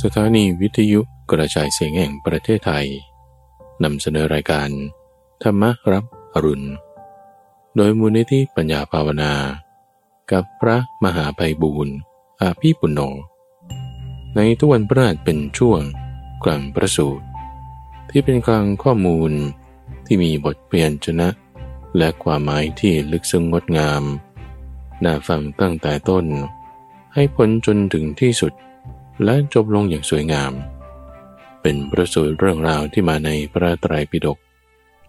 สถานีวิทยุกระจายเสียงแห่งประเทศไทยนำเสนอรายการ ธรรมรับอรุณ โดยมูลนิธิปัญญาภาวนา กับพระมหาไพบูรณ์อาภีปุณโญในทุกวันพฤหัสเป็นช่วงกลางประสูตร ที่เป็นกลางข้อมูลที่มีบทเปลี่ยนชนะ และความหมายที่ลึกซึ้งงดงาม น่าฟังตั้งแต่ต้น ให้พ้นจนถึงที่สุด และจบลงอย่างสวยงาม เป็นประสูตรเรื่องราวที่มาในพระไตรปิฎก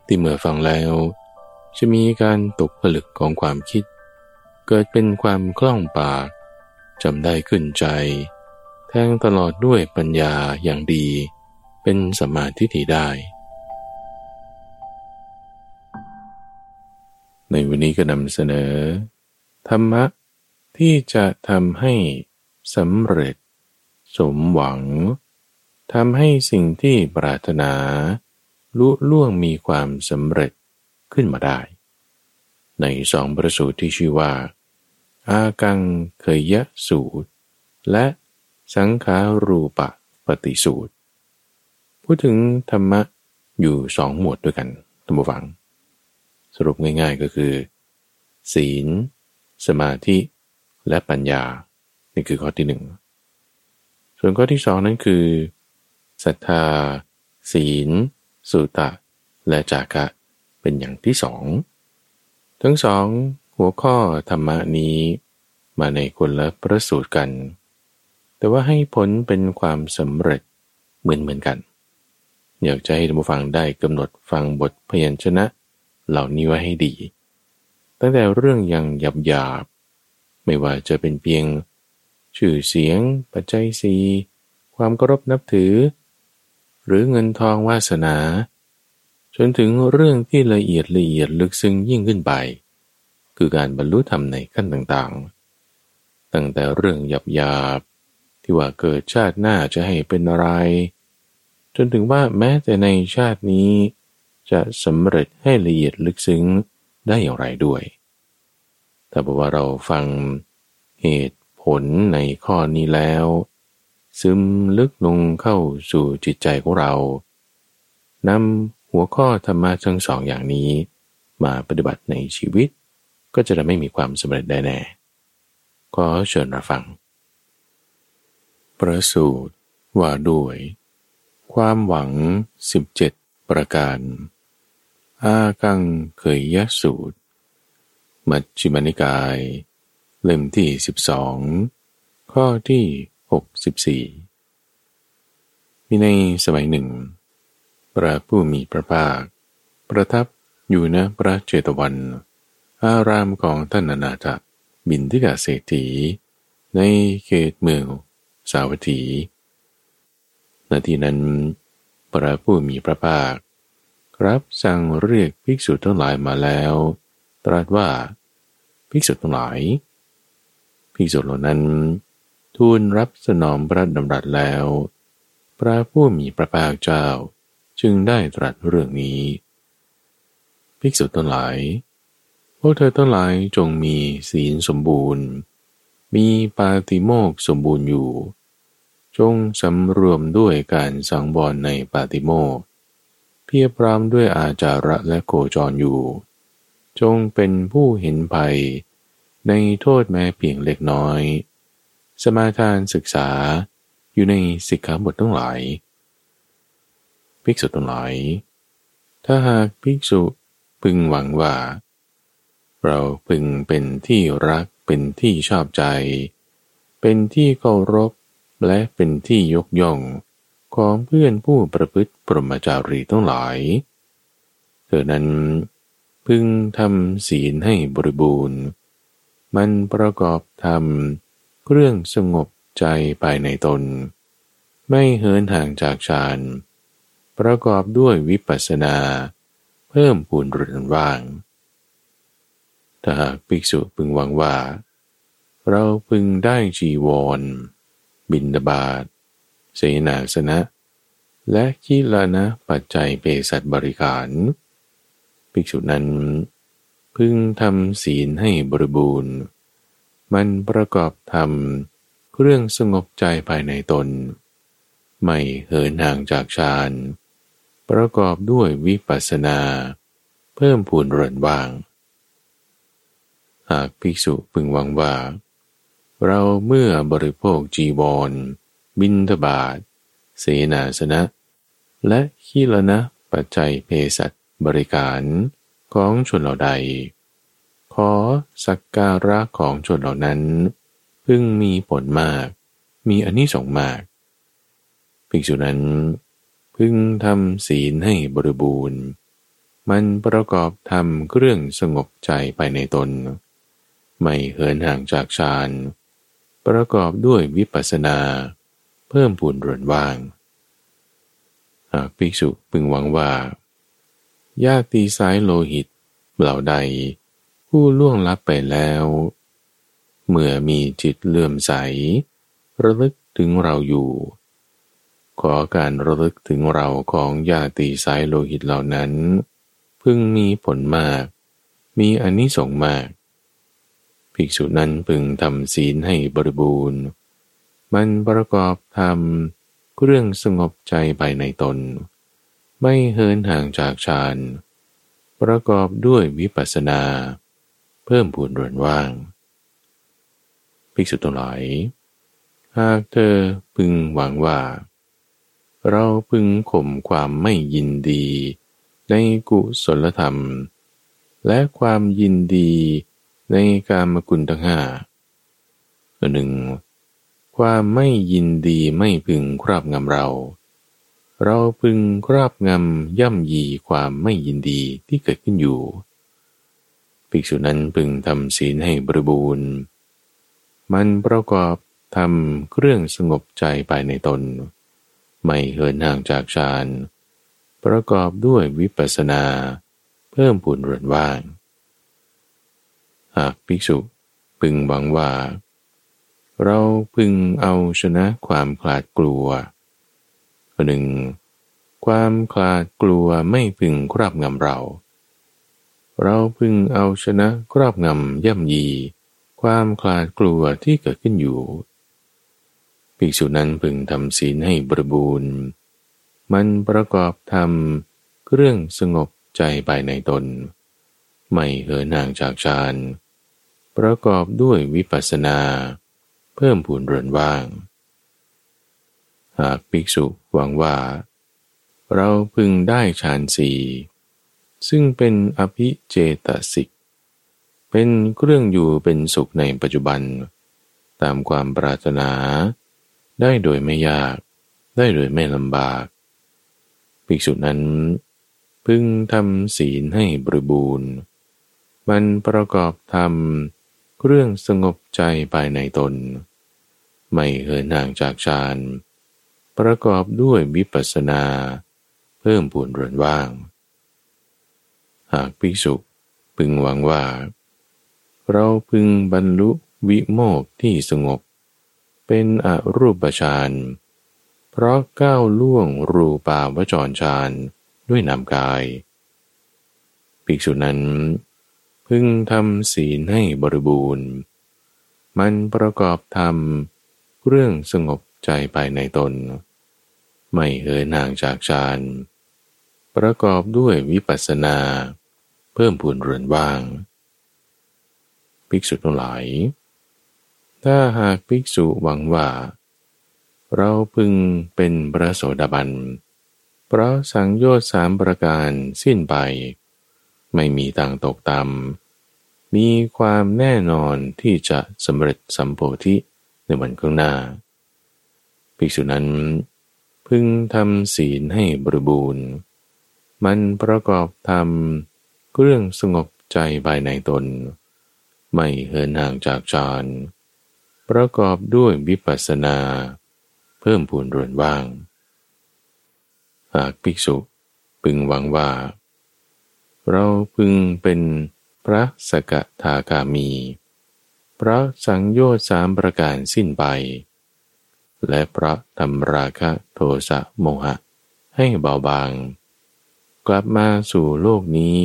ที่เมื่อฟังแล้ว จะมีการตกผลึกของความคิด เกิดเป็นความคล่องปากจำได้ขึ้นใจ แทงตลอดด้วยปัญญาอย่างดี เป็นสมาธิถิได้ ในวันนี้ก็นำเสนอ ธรรมะที่จะทำให้สำเร็จ สมหวังทำให้สิ่งที่ปรารถนาลุล่วงมีความสำเร็จขึ้นมาได้ ในสองประสูตรที่ชื่อว่า อากังเคยยะสูตร และสังขารูปะปฏิสูตร พูดถึงธรรมะอยู่สองหมวดด้วยกันท่านผู้ฟัง สรุปง่ายๆก็คือ ศีล สมาธิ และปัญญา นี่คือข้อที่หนึ่ง ส่วนข้อที่สองนั้นคือศรัทธา ศีล สุตะ และจากะเป็นอย่างที่สอง ทั้งสองหัวข้อธรรมนี้มาในคนละประสูตรกัน แต่ว่าให้ผลเป็นความสำเร็จเหมือนเหมือนกัน อยากจะให้ท่านผู้ฟังได้กำหนดฟังบทพยัญชนะ เหล่านี้ไว้ให้ดี ตั้งแต่เรื่องยังหยาบหยาบไม่ว่าจะเป็นเพียง ชื่อเสียง ปัจจัยสีความเคารพนับถือ หรือเงินทองวาสนา จนถึงเรื่องที่ละเอียดละเอียดลึกซึ้งยิ่งขึ้นไป คือการบรรลุธรรมในขั้นต่างๆ ตั้งแต่เรื่องหยาบหยาบที่ว่าเกิดชาติหน้าจะให้เป็นอะไร จนถึงว่าแม้แต่ในชาตินี้ จะสำเร็จให้ละเอียดลึกซึ้งได้อย่างไรด้วยถ้าบอกว่าเราฟังเหตุ ผลในข้อนี้แล้ว ซึมลึกลงเข้าสู่จิตใจของเรานำหัวข้อธรรมะทั้งสองอย่างนี้ มาปฏิบัติในชีวิต ก็จะไม่มีความสำเร็จได้แน่ขอเชิญรับฟัง ประสูตรว่าด้วย ความหวัง 17 ประการ อากังเคยยสูตร มัจจิมนิกาย เล่มที่ 12 ข้อที่ 64 มีในสมัยหนึ่ง พระผู้มีพระภาค ประทับอยู่ณพระเจตวัน อารามของท่านนาถบินทิกาเศรษฐี ในเขตเมืองสาวัตถีนาทีนั้น พระผู้มีพระภาครับสั่งเรียกภิกษุทั้งหลายมาแล้ว ตรัสว่าภิกษุทั้งหลาย ภิกษุเหล่านั้น ทูลรับสนองพระดำรัสแล้ว พระผู้มีพระภาคเจ้าจึงได้ตรัสเรื่องนี้ ภิกษุทั้งหลาย พวกเธอทั้งหลายจงมีศีลสมบูรณ์ มีปาติโมกสมบูรณ์อยู่ จงสำรวมด้วยการสังบอนในปาติโมกเพียบพร้อมด้วยอาจาระและโคจรอยู่ จงเป็นผู้เห็นภัย ในโทษแม้เพียงเล็กน้อย สมาทานศึกษาอยู่ในสิกขาบททั้งหลาย ภิกษุทั้งหลาย ถ้าหากภิกษุพึงหวังว่า เราพึงเป็นที่รักเป็นที่ชอบใจ เป็นที่เคารพและเป็นที่ยกย่องของเพื่อนผู้ประพฤติปรมจารีทั้งหลาย เธอนั้นพึงทำศีลให้บริบูรณ์ มันประกอบธรรมเครื่องสงบใจภายในตน ไม่เหินห่างจากฌาน ประกอบด้วยวิปัสสนา เพิ่มปูนรือนว่าง ถ้าหากภิกษุพึงหวังว่า เราพึงได้จีวร บินดาบาตเสนาสนะ และกิลานะปัจจัยเปสัตบริการ ภิกษุนั้น พึงทำศีลให้บริบูรณ์ มันประกอบธรรมเครื่องสงบใจภายในตน ไม่เหินห่างจากฌาน ประกอบด้วยวิปัสสนา เพิ่มพูนเรินว่าง หากภิกษุพึงหวังว่า เราเมื่อบริโภคจีวรบินทบาท เสนาสนะ และขีลนะปัจจัยเพศัตบริการ ของชนเหล่าใด ขอสักการะของชนเหล่านั้น พึ่งมีผลมาก มีอนนิสงส์มากภิกษุนั้น พึ่งทำศีลให้บริบูรณ์ มันประกอบทำเครื่องสงบใจไปในตน ไม่เหินห่างจากฌาน ประกอบด้วยวิปัสสนา เพิ่มปูนรวนว่าง หากภิกษุพึงหวังว่า ญาติสายโลหิตเหล่าใด ผู้ล่วงลับไปแล้ว เมื่อมีจิตเลื่อมใส ระลึกถึงเราอยู่ ขอการระลึกถึงเราของญาติสายโลหิตเหล่านั้น พึงมีผลมาก มีอนนิสงส์มาก ภิกษุนั้นพึงทำศีลให้บริบูรณ์ มันประกอบทำเรื่องสงบใจภายในตน ไม่เหินห่างจากฌาน ประกอบด้วยวิปัสสนา เพิ่มพูนรวนว่าง ภิกษุทั้งหลายหากเธอพึงหวังว่า เราพึงข่มความไม่ยินดี ในกุศลธรรม และความยินดีในการมกุลทั้งห้าหนึ่งความไม่ยินดีไม่พึงครอบงำเรา เราพึงคราบงำย่ำยีความไม่ยินดีที่เกิดขึ้นอยู่ ภิกษุนั้นพึงทำศีลให้บริบูรณ์ มันประกอบทำเครื่องสงบใจภายในตน ไม่เหินห่างจากฌาน ประกอบด้วยวิปัสสนา เพิ่มผุนเรือนว่าง หากภิกษุพึงหวังว่า เราพึงเอาชนะความคลาดกลัว หนึ่งความคลาดกลัวไม่พึงครอบงำเรา เราพึงเอาชนะครอบงำย่ำยี ความคลาดกลัวที่เกิดขึ้นอยู่ภิกษุนั้นพึงทำศีลให้บริบูรณ์ มันประกอบทำเครื่องสงบใจภายในตน ไม่เหินห่างจากฌานประกอบด้วยวิปัสสนา เพิ่มผูนเรือนว่าง หากภิกษุหวังว่า เราพึงได้ฌานสีซึ่งเป็นอภิเจตสิก เป็นเครื่องอยู่เป็นสุขในปัจจุบัน ตามความปรารถนา ได้โดยไม่ยาก ได้โดยไม่ลำบาก ภิกษุนั้น พึงทำศีลให้บริบูรณ์ มันประกอบทำเครื่องสงบใจภายในตน ไม่เหินห่างจากฌาน ประกอบด้วยวิปัสสนา เพิ่มปูนเรือนว่าง หากภิกษุพึงหวังว่า เราพึงบรรลุวิโมกที่สงบ เป็นอรูปฌานเพราะก้าวล่วงรูปาวจรฌานด้วยนามกาย ภิกษุนั้น พึงทำศีลให้บริบูรณ์ มันประกอบธรรมเรื่องสงบใจภายในตน ไม่เหินห่างจากฌาน ประกอบด้วยวิปัสสนา เพิ่มพูนเรือนว่าง ภิกษุทั้งหลาย ถ้าหากภิกษุหวังว่า เราพึงเป็นพระโสดาบัน เพราะสังโยชน์สามประการสิ้นไป ไม่มีต่างตกต่ำมีความแน่นอนที่จะสำเร็จสัมโพธิในวันข้างหน้า ภิกษุนั้น พึงทำศีลให้บริบูรณ์ มันประกอบทำเรื่องสงบใจภายในตน ไม่เหินห่างจากฌานประกอบด้วยวิปัสสนา เพิ่มพูนรวนว่าง หากภิกษุพึงหวังว่า เราพึงเป็นพระสกทาคามี พระสังโยชน์สามประการสิ้นไป และพระทำราคะ สะโมหะ ให้เบาบาง กลับมาสู่โลกนี้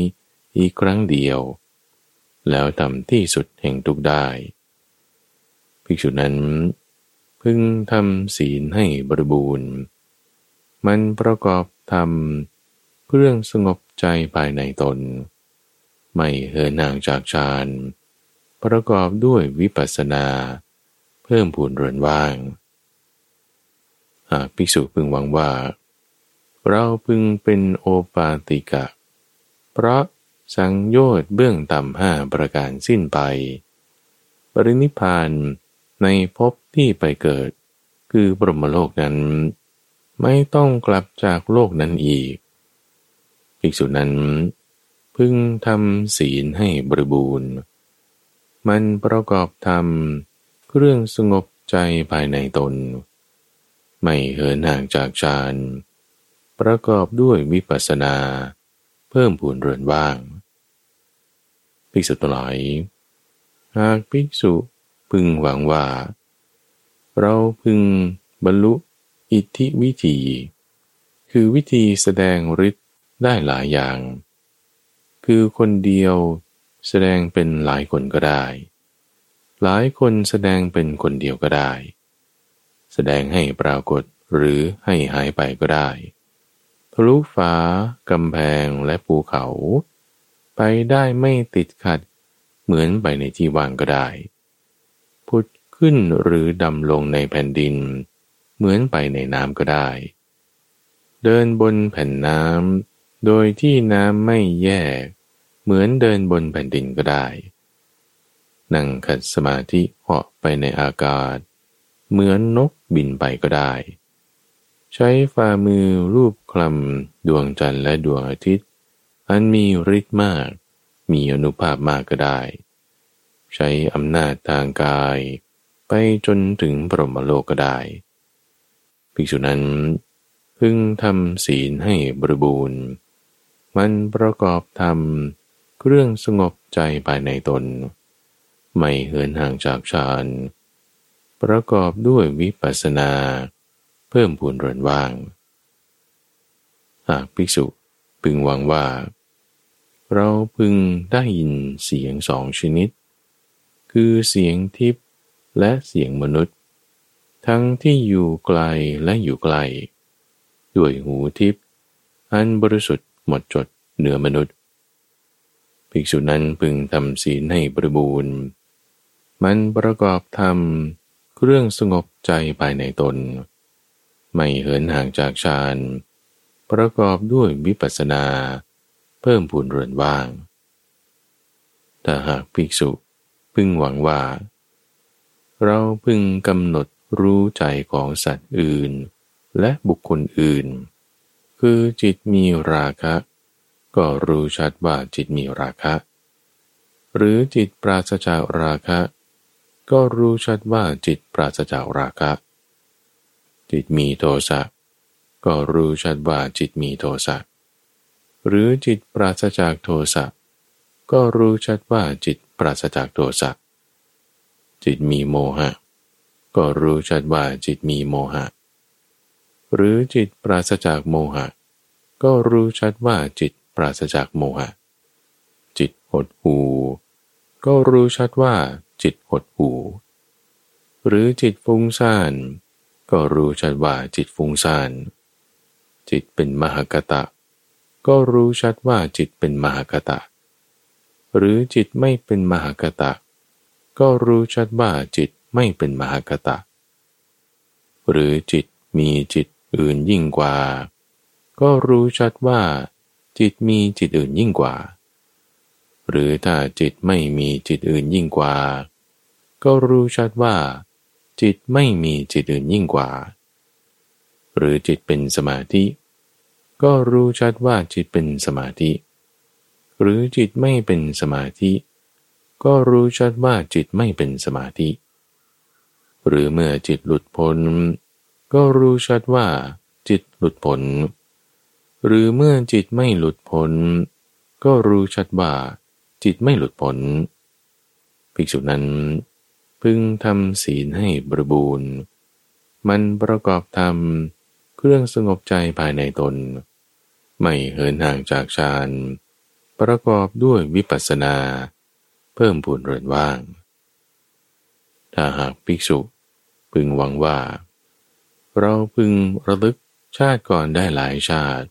อีกครั้งเดียว แล้วทำที่สุดแห่งทุกได้ ภิกษุนั้น พึงทำศีลให้บริบูรณ์ มันประกอบทำเรื่องสงบใจภายในตน ไม่เหินห่างจากฌานประกอบด้วยวิปัสสนา เพิ่มพูนเรือนว่าง ภิกษุพึงหวังว่า เราพึงเป็นโอปาติกะ เพราะสังโยชน์เบื้องต่ำห้าประการสิ้นไป ปรินิพานในภพที่ไปเกิด คือบรมโลกนั้น ไม่ต้องกลับจากโลกนั้นอีก ภิกษุนั้น พึงทำศีลให้บริบูรณ์ มันประกอบธรรมเครื่องสงบใจภายในตน ไม่เหินห่างจากฌาน ประกอบด้วยวิปัสสนา เพิ่มพูนเรือนว่าง ภิกษุทั้งหลาย หากภิกษุพึงหวังว่า เราพึงบรรลุอิทธิวิธี คือวิธีแสดงฤทธิ์ได้หลายอย่าง คือคนเดียวแสดงเป็นหลายคนก็ได้ หลายคนแสดงเป็นคนเดียวก็ได้ แสดงให้ปรากฏหรือให้หายไปก็ได้ทะลุฟ้ากำแพงและภูเขา ไปได้ไม่ติดขัด เหมือนไปในที่ว่างก็ได้ผุดขึ้นหรือดำลงในแผ่นดิน เหมือนไปในน้ำก็ได้ เดินบนแผ่นน้ำโดยที่น้ำไม่แยก เหมือนเดินบนแผ่นดินก็ได้ นั่งขัดสมาธิเหาะไปในอากาศ เหมือนนกบินไปก็ได้ ใช้ฝ่ามือรูปคลำดวงจันทร์และดวงอาทิตย์ อันมีฤทธิ์มาก มีอนุภาพมากก็ได้ ใช้อำนาจทางกาย ไปจนถึงปรมโลกก็ได้ภิกษุนั้นพึงทำศีลให้บริบูรณ์ มันประกอบทำเครื่องสงบใจภายในตน ไม่เหินห่างจากฌาน ประกอบด้วยวิปัสสนา เพิ่มพูนเรือนว่าง หากภิกษุพึงหวังว่า เราพึงได้ยินเสียงสองชนิด คือเสียงทิพย์และเสียงมนุษย์ ทั้งที่อยู่ไกลและอยู่ไกล ด้วยหูทิพย์อันบริสุทธิ์หมดจดเหนือมนุษย์ ภิกษุนั้นพึงทำศีลให้บริบูรณ์ มันประกอบธรรม เครื่องสงบใจภายในตน ไม่เหินห่างจากฌานประกอบด้วยวิปัสสนา เพิ่มพูนเรือนว่าง แต่หากภิกษุพึงหวังว่า เราพึงกำหนดรู้ใจของสัตว์อื่น และบุคคลอื่น คือจิตมีราคะ ก็รู้ชัดว่าจิตมีราคะ หรือจิตปราศจากราคะ ก็รู้ชัดว่าจิตปราศจากราคะ จิตมีโทสะก็รู้ชัดว่าจิตมีโทสะหรือจิตปราศจากโทสะก็รู้ชัดว่าจิตปราศจากโทสะจิตมีโมหะ ก็รู้ชัดว่าจิตมีโมหะ หรือจิตปราศจากโมหะ ก็รู้ชัดว่าจิตปราศจากโมหะ จิตหดหูก็รู้ชัดว่า จิตหดหูหรือจิตฟุ้งซ่านก็รู้ชัดว่าจิตฟุ้งซ่าน จิตเป็นมหากตะ ก็รู้ชัดว่าจิตเป็นมหากตะ หรือจิตไม่เป็นมหากตะ ก็รู้ชัดว่าจิตไม่เป็นมหากตะ หรือจิตมีจิตอื่นยิ่งกว่า ก็รู้ชัดว่าจิตมีจิตอื่นยิ่งกว่า หรือถ้าจิตไม่มีจิตอื่นยิ่งกว่า ก็รู้ชัดว่า จิตไม่มีจิตอื่นยิ่งกว่า หรือจิตเป็นสมาธิ ก็รู้ชัดว่าจิตเป็นสมาธิ หรือจิตไม่เป็นสมาธิ ก็รู้ชัดว่าจิตไม่เป็นสมาธิ หรือเมื่อจิตหลุดพ้น ก็รู้ชัดว่า จิตหลุดพ้นหรือเมื่อจิตไม่หลุดพ้น ก็รู้ชัดว่า จิตไม่หลุดพ้นภิกษุนั้น พึงทำศีลให้บริบูรณ์ มันประกอบธรรมเครื่องสงบใจภายในตน ไม่เหินห่างจากฌาน ประกอบด้วยวิปัสสนา เพิ่มพูนเรือนว่าง ถ้าหากภิกษุพึงหวังว่า เราพึงระลึกชาติก่อนได้หลายชาติ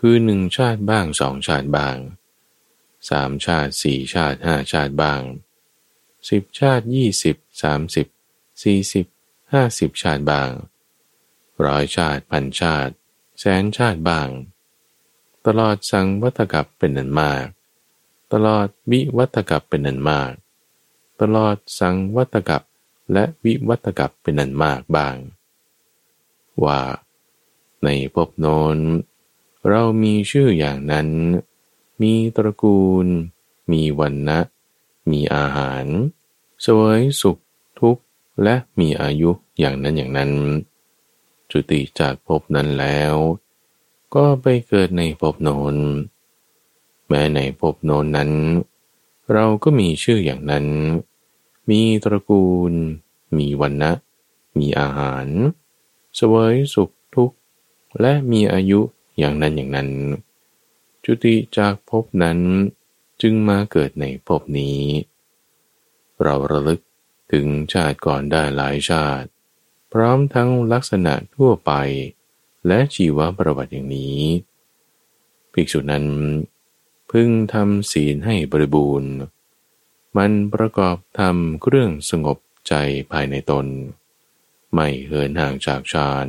คือหนึ่งชาติบ้างสองชาติบ้างสามชาติสี่ชาติห้าชาติบ้าง สิบชาติยี่สิบสามสิบสี่สิบห้าสิบชาติบางร้อยชาติพันชาติ แสนชาติบาง ตลอดสังวัตกับเป็นนันมาก ตลอดวิวัตกับเป็นนันมาก ตลอดสังวัตกับและวิวัตกับเป็นนันมากบาง ว่า ในภพโนนเรามีชื่ออย่างนั้น มีตระกูล มีวันนะ มีอาหาร สวยสุขทุกข์และมีอายุอย่างนั้นอย่างนั้น จุติจากภพนั้นแล้ว ก็ไปเกิดในภพโนนแม้ในภพโนนนั้น เราก็มีชื่ออย่างนั้น มีตระกูล มีวันนะมีอาหาร สวยสุขทุกข์ และมีอายุอย่างนั้นอย่างนั้น จุติจากภพนั้น จึงมาเกิดในภพนี้ เราระลึกถึงชาติก่อนได้หลายชาติ พร้อมทั้งลักษณะทั่วไป และชีวประวัติอย่างนี้ ภิกษุนั้นพึงทำศีลให้บริบูรณ์ มันประกอบทำเครื่องสงบใจภายในตน ไม่เหินห่างจากฌาน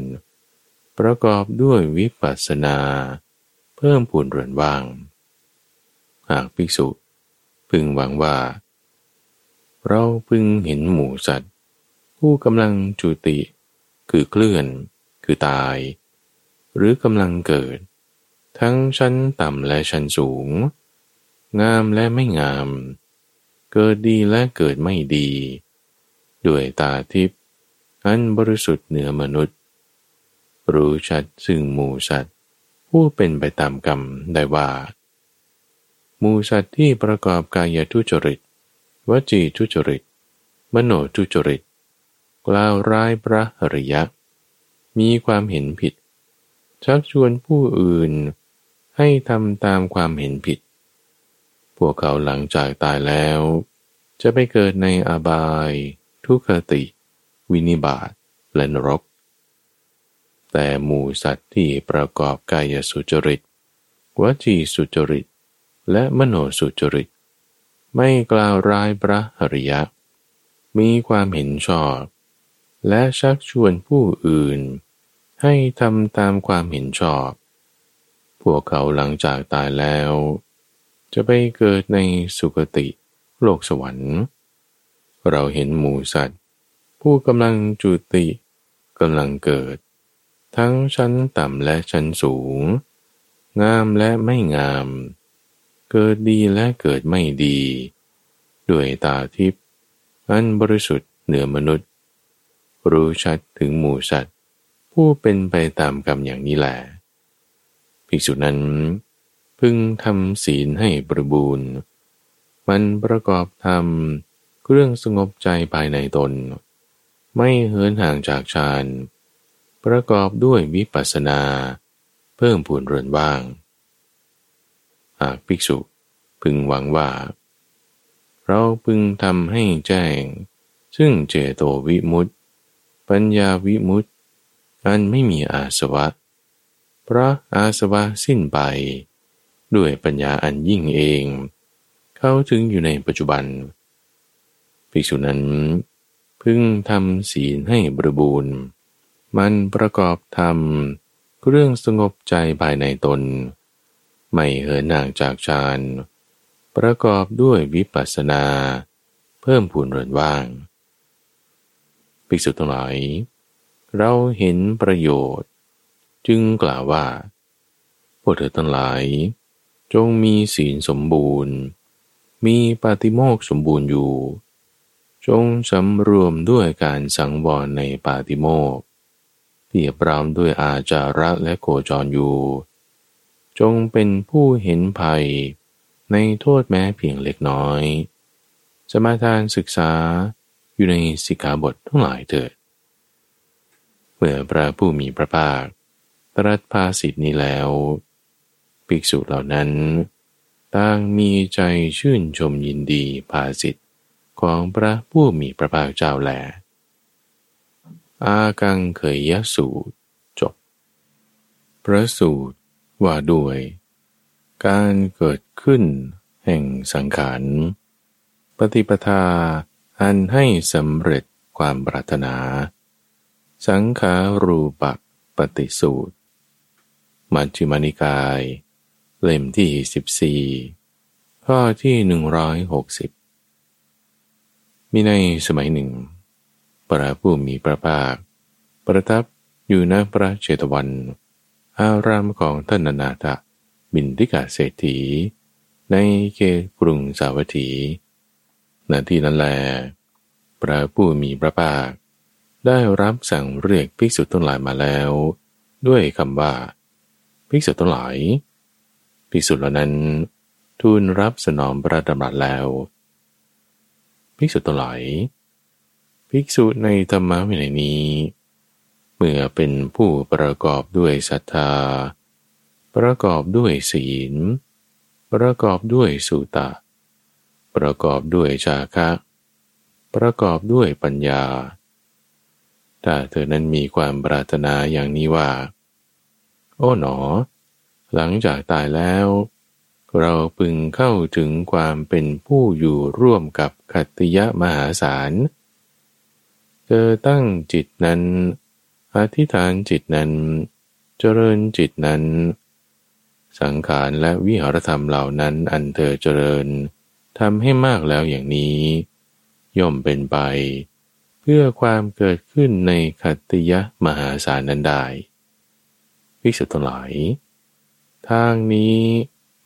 ประกอบด้วยวิปัสสนา เพิ่มพูนเรือนว่าง หากภิกษุ พึงหวังว่า เราพึงเห็นหมูสัตว์ ผู้กำลังจุติ คือเคลื่อน คือตาย หรือกำลังเกิด ทั้งชั้นต่ำและชั้นสูง งามและไม่งาม เกิดดีและเกิดไม่ดี ด้วยตาทิพย์อันบริสุทธิ์เหนือมนุษย์ รู้ชัดซึ่งหมูสัตว์ ผู้เป็นไปตามกรรมได้ว่า มูสัตว์ที่ประกอบกายทุจริต วจีทุจริต มโนทุจริต กล่าวร้ายพระอริยะ มีความเห็นผิด ชักชวนผู้อื่นให้ทำตามความเห็นผิด พวกเขาหลังจากตายแล้ว จะไปเกิดในอบาย ทุคติ วินิบาตและนรก แต่หมูสัตว์ที่ประกอบกายสุจริต วจีสุจริต และมโนสุจริต ไม่กล่าวร้ายพระอริยะ มีความเห็นชอบ และชักชวนผู้อื่น ให้ทำตามความเห็นชอบ พวกเขาหลังจากตายแล้ว จะไปเกิดในสุคติโลกสวรรค์ เราเห็นหมูสัตว์ ผู้กำลังจุติกำลังเกิด ทั้งชั้นต่ำและชั้นสูง งามและไม่งาม เกิดดีและเกิดไม่ดี ด้วยตาทิพย์อันบริสุทธิ์เหนือมนุษย์ รู้ชัดถึงหมู่สัตว์ ผู้เป็นไปตามกรรมอย่างนี้แหละภิกษุนั้น พึงทำศีลให้บริบูรณ์ มันประกอบธรรมเครื่องสงบใจภายในตน ไม่เหินห่างจากฌาน ประกอบด้วยวิปัสสนา เพิ่มพูนเรือนว่าง หากภิกษุพึงหวังว่า เราพึงทำให้แจ้ง ซึ่งเจโตวิมุตติ ปัญญาวิมุตติ อันไม่มีอาสวะเพราะอาสวะสิ้นไป ด้วยปัญญาอันยิ่งเอง เขาถึงอยู่ในปัจจุบัน ภิกษุนั้น พึงทำศีลให้บริบูรณ์ มันประกอบธรรมเรื่องสงบใจภายในตน ไม่เหินห่างจากฌาน ประกอบด้วยวิปัสสนา เพิ่มพูนเรือนว่าง ภิกษุทั้งหลาย เราเห็นประโยชน์ จึงกล่าวว่า พวกเธอทั้งหลาย จงมีศีลสมบูรณ์ มีปาติโมกสมบูรณ์อยู่ จงสำรวมด้วยการสังวรในปาติโมกเปียบรามด้วยอาจาระและโคจรอยู่ จงเป็นผู้เห็นภัย ในโทษแม้เพียงเล็กน้อย สมาทานศึกษาอยู่ในสิกขาบททั้งหลายเถิด เมื่อพระผู้มีพระภาค ตรัสภาสิทธินี้แล้ว ภิกษุเหล่านั้นต่างมีใจชื่นชมยินดีภาสิทธิของพระผู้มีพระภาคเจ้าแหลอากังเคยยสูจบ พระสูตร ว่าด้วย การเกิดขึ้นแห่งสังขารปฏิปทาอันให้สำเร็จความปรารถนา สังขารูปะปฏิสูตร มัชฌิมานิกาย เล่มที่ 14 ข้อที่ 160 มีในสมัยหนึ่ง พระผู้มีพระภาค ประทับอยู่ณพระเจตวัน อารามของท่านนาถบินทิกาเศรษฐี ในเขตกรุงสาวัตถีณที่นั้นแล พระผู้มีพระภาค ได้รับสั่งเรียกภิกษุทั้งหลายมาแล้ว ด้วยคำว่า ภิกษุทั้งหลาย ภิกษุเหล่านั้น ทูลรับสนองพระดำรัสแล้ว ภิกษุทั้งหลาย ภิกษุในธรรมะวินัยนี้ เมื่อเป็นผู้ประกอบด้วยศรัทธา ประกอบด้วยศีล ประกอบด้วยสุตะ ประกอบด้วยชาคะ ประกอบด้วยปัญญา ถ้าเธอนั้นมีความปรารถนาอย่างนี้ว่า โอ้หนอ หลังจากตายแล้ว เราพึงเข้าถึงความเป็นผู้อยู่ร่วมกับขัตติยะมหาศาล เธอตั้งจิตนั้น อธิษฐานจิตนั้น เจริญจิตนั้น สังขารและวิหารธรรมเหล่านั้นอันเธอเจริญทำให้มากแล้วอย่างนี้ ย่อมเป็นไป เพื่อความเกิดขึ้นในขัตติยะมหาศาลนั้นได้ภิกษุทั้งหลาย ทางนี้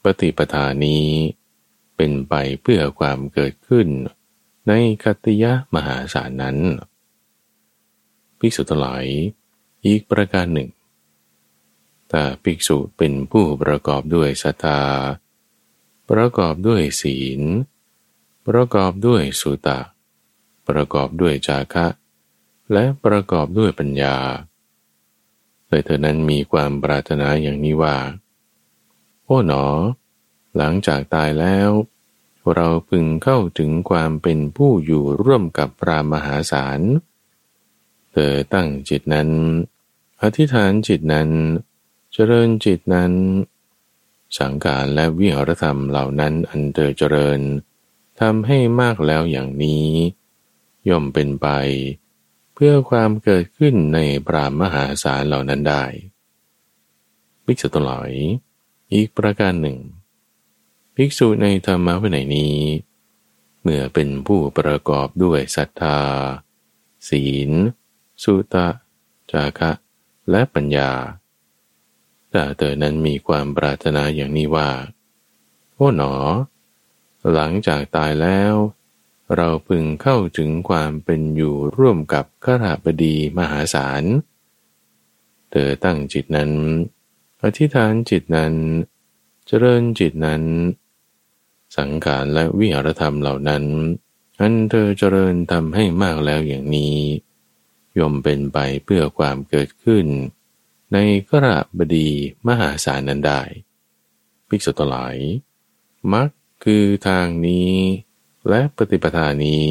ปฏิปทานี้ เป็นไปเพื่อความเกิดขึ้น ในขัตติยะมหาศาลนั้น ภิกษุทั้งหลาย อีกประการหนึ่งถ้าภิกษุเป็นผู้ประกอบด้วยศรัทธาประกอบด้วยศีล ประกอบด้วยสุตะ ประกอบด้วยจาคะ และประกอบด้วยปัญญาเลยเธอนั้นมีความปรารถนาอย่างนี้ว่า โอ้หนอ หลังจากตายแล้ว เราพึงเข้าถึงความเป็นผู้อยู่ร่วมกับพระมหาศาล ธอตั้งจิตนั้น อธิษฐานจิตนั้น เจริญจิตนั้น สังการและวิหารธรรมเหล่านั้นอันเธอเจริญทำให้มากแล้วอย่างนี้ ย่อมเป็นไป เพื่อความเกิดขึ้นในปรามมหาศาลเหล่านั้นได้ภิกษุทั้งหลายอีกประการหนึ่ง ภิกษุในธรรมะวินัยนี้ เมื่อเป็นผู้ประกอบด้วยศรัทธา ศีล สุตะ จาคะ และปัญญาถ้าเธอนั้นมีความปรารถนาอย่างนี้ว่า โอ้หนอ หลังจากตายแล้ว เราพึงเข้าถึงความเป็นอยู่ร่วมกับขราบดีมหาศาล เธอตั้งจิตนั้น อธิษฐานจิตนั้น เจริญจิตนั้น สังขารและวิหารธรรมเหล่านั้น อันเธอเจริญทำให้มากแล้วอย่างนี้ ย่อมเป็นไปเพื่อความเกิดขึ้น ในกระบดีมหาศาลนั้นได้ ภิกษุตหลายมักคือทางนี้ และปฏิปทานี้